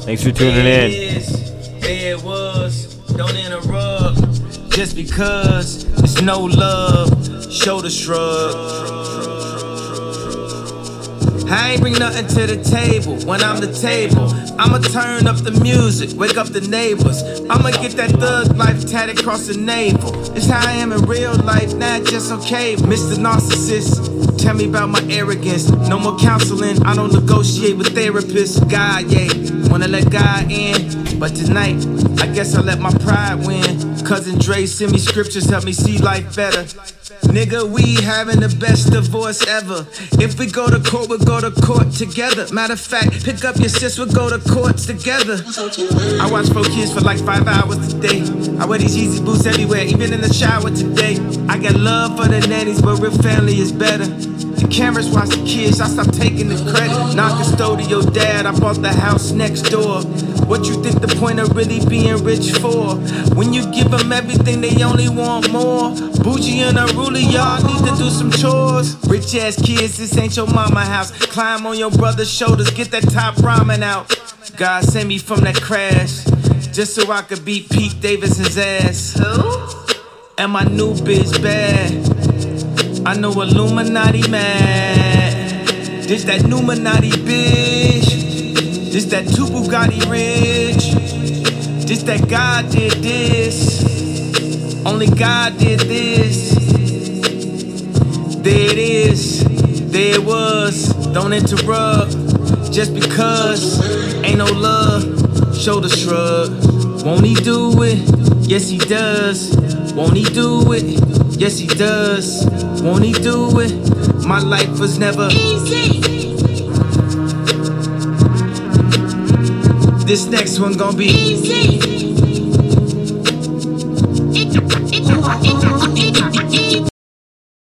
Thanks for tuning in. it was. Don't interrupt. Just because it's no love, shoulder shrug. I ain't bring nothing to the table when I'm the table. I'ma turn up the music, wake up the neighbors. I'ma get that thug life tatted across the navel. It's how I am in real life, not just okay. Mr. Narcissist, tell me about my arrogance. No more counseling, I don't negotiate with therapists. God, yeah, wanna let God in. But tonight, I guess I let my pride win. Cousin Dre send me scriptures, help me see life better. Nigga, we having the best divorce ever. If we go to court, we'll go to court together. Matter of fact, pick up your sis, we'll go to courts together. I watch four kids for like five hours today. I wear these Yeezy boots everywhere, even in the shower today. I got love for the nannies, but real family is better. The cameras watch the kids, I stop taking the credit. Not custodial dad, I bought the house next door. What you think the point of really being rich for? When you give them everything, they only want more. Bougie and a ruler, y'all need to do some chores. Rich ass kids, this ain't your mama house. Climb on your brother's shoulders, get that top ramen out. God sent me from that crash, just so I could beat Pete Davidson's ass. Who? And my new bitch bad. I know Illuminati mad. This that Numinati bitch. This that two Bugatti rich. This that God did this. Only God did this. There it is. There it was. don't interrupt. Just because ain't no love, shoulder shrug. Won't he do it? Yes, he does. Won't he do it? Yes, he does. Won't he do it? My life was never Easy. This next one gonna be Easy.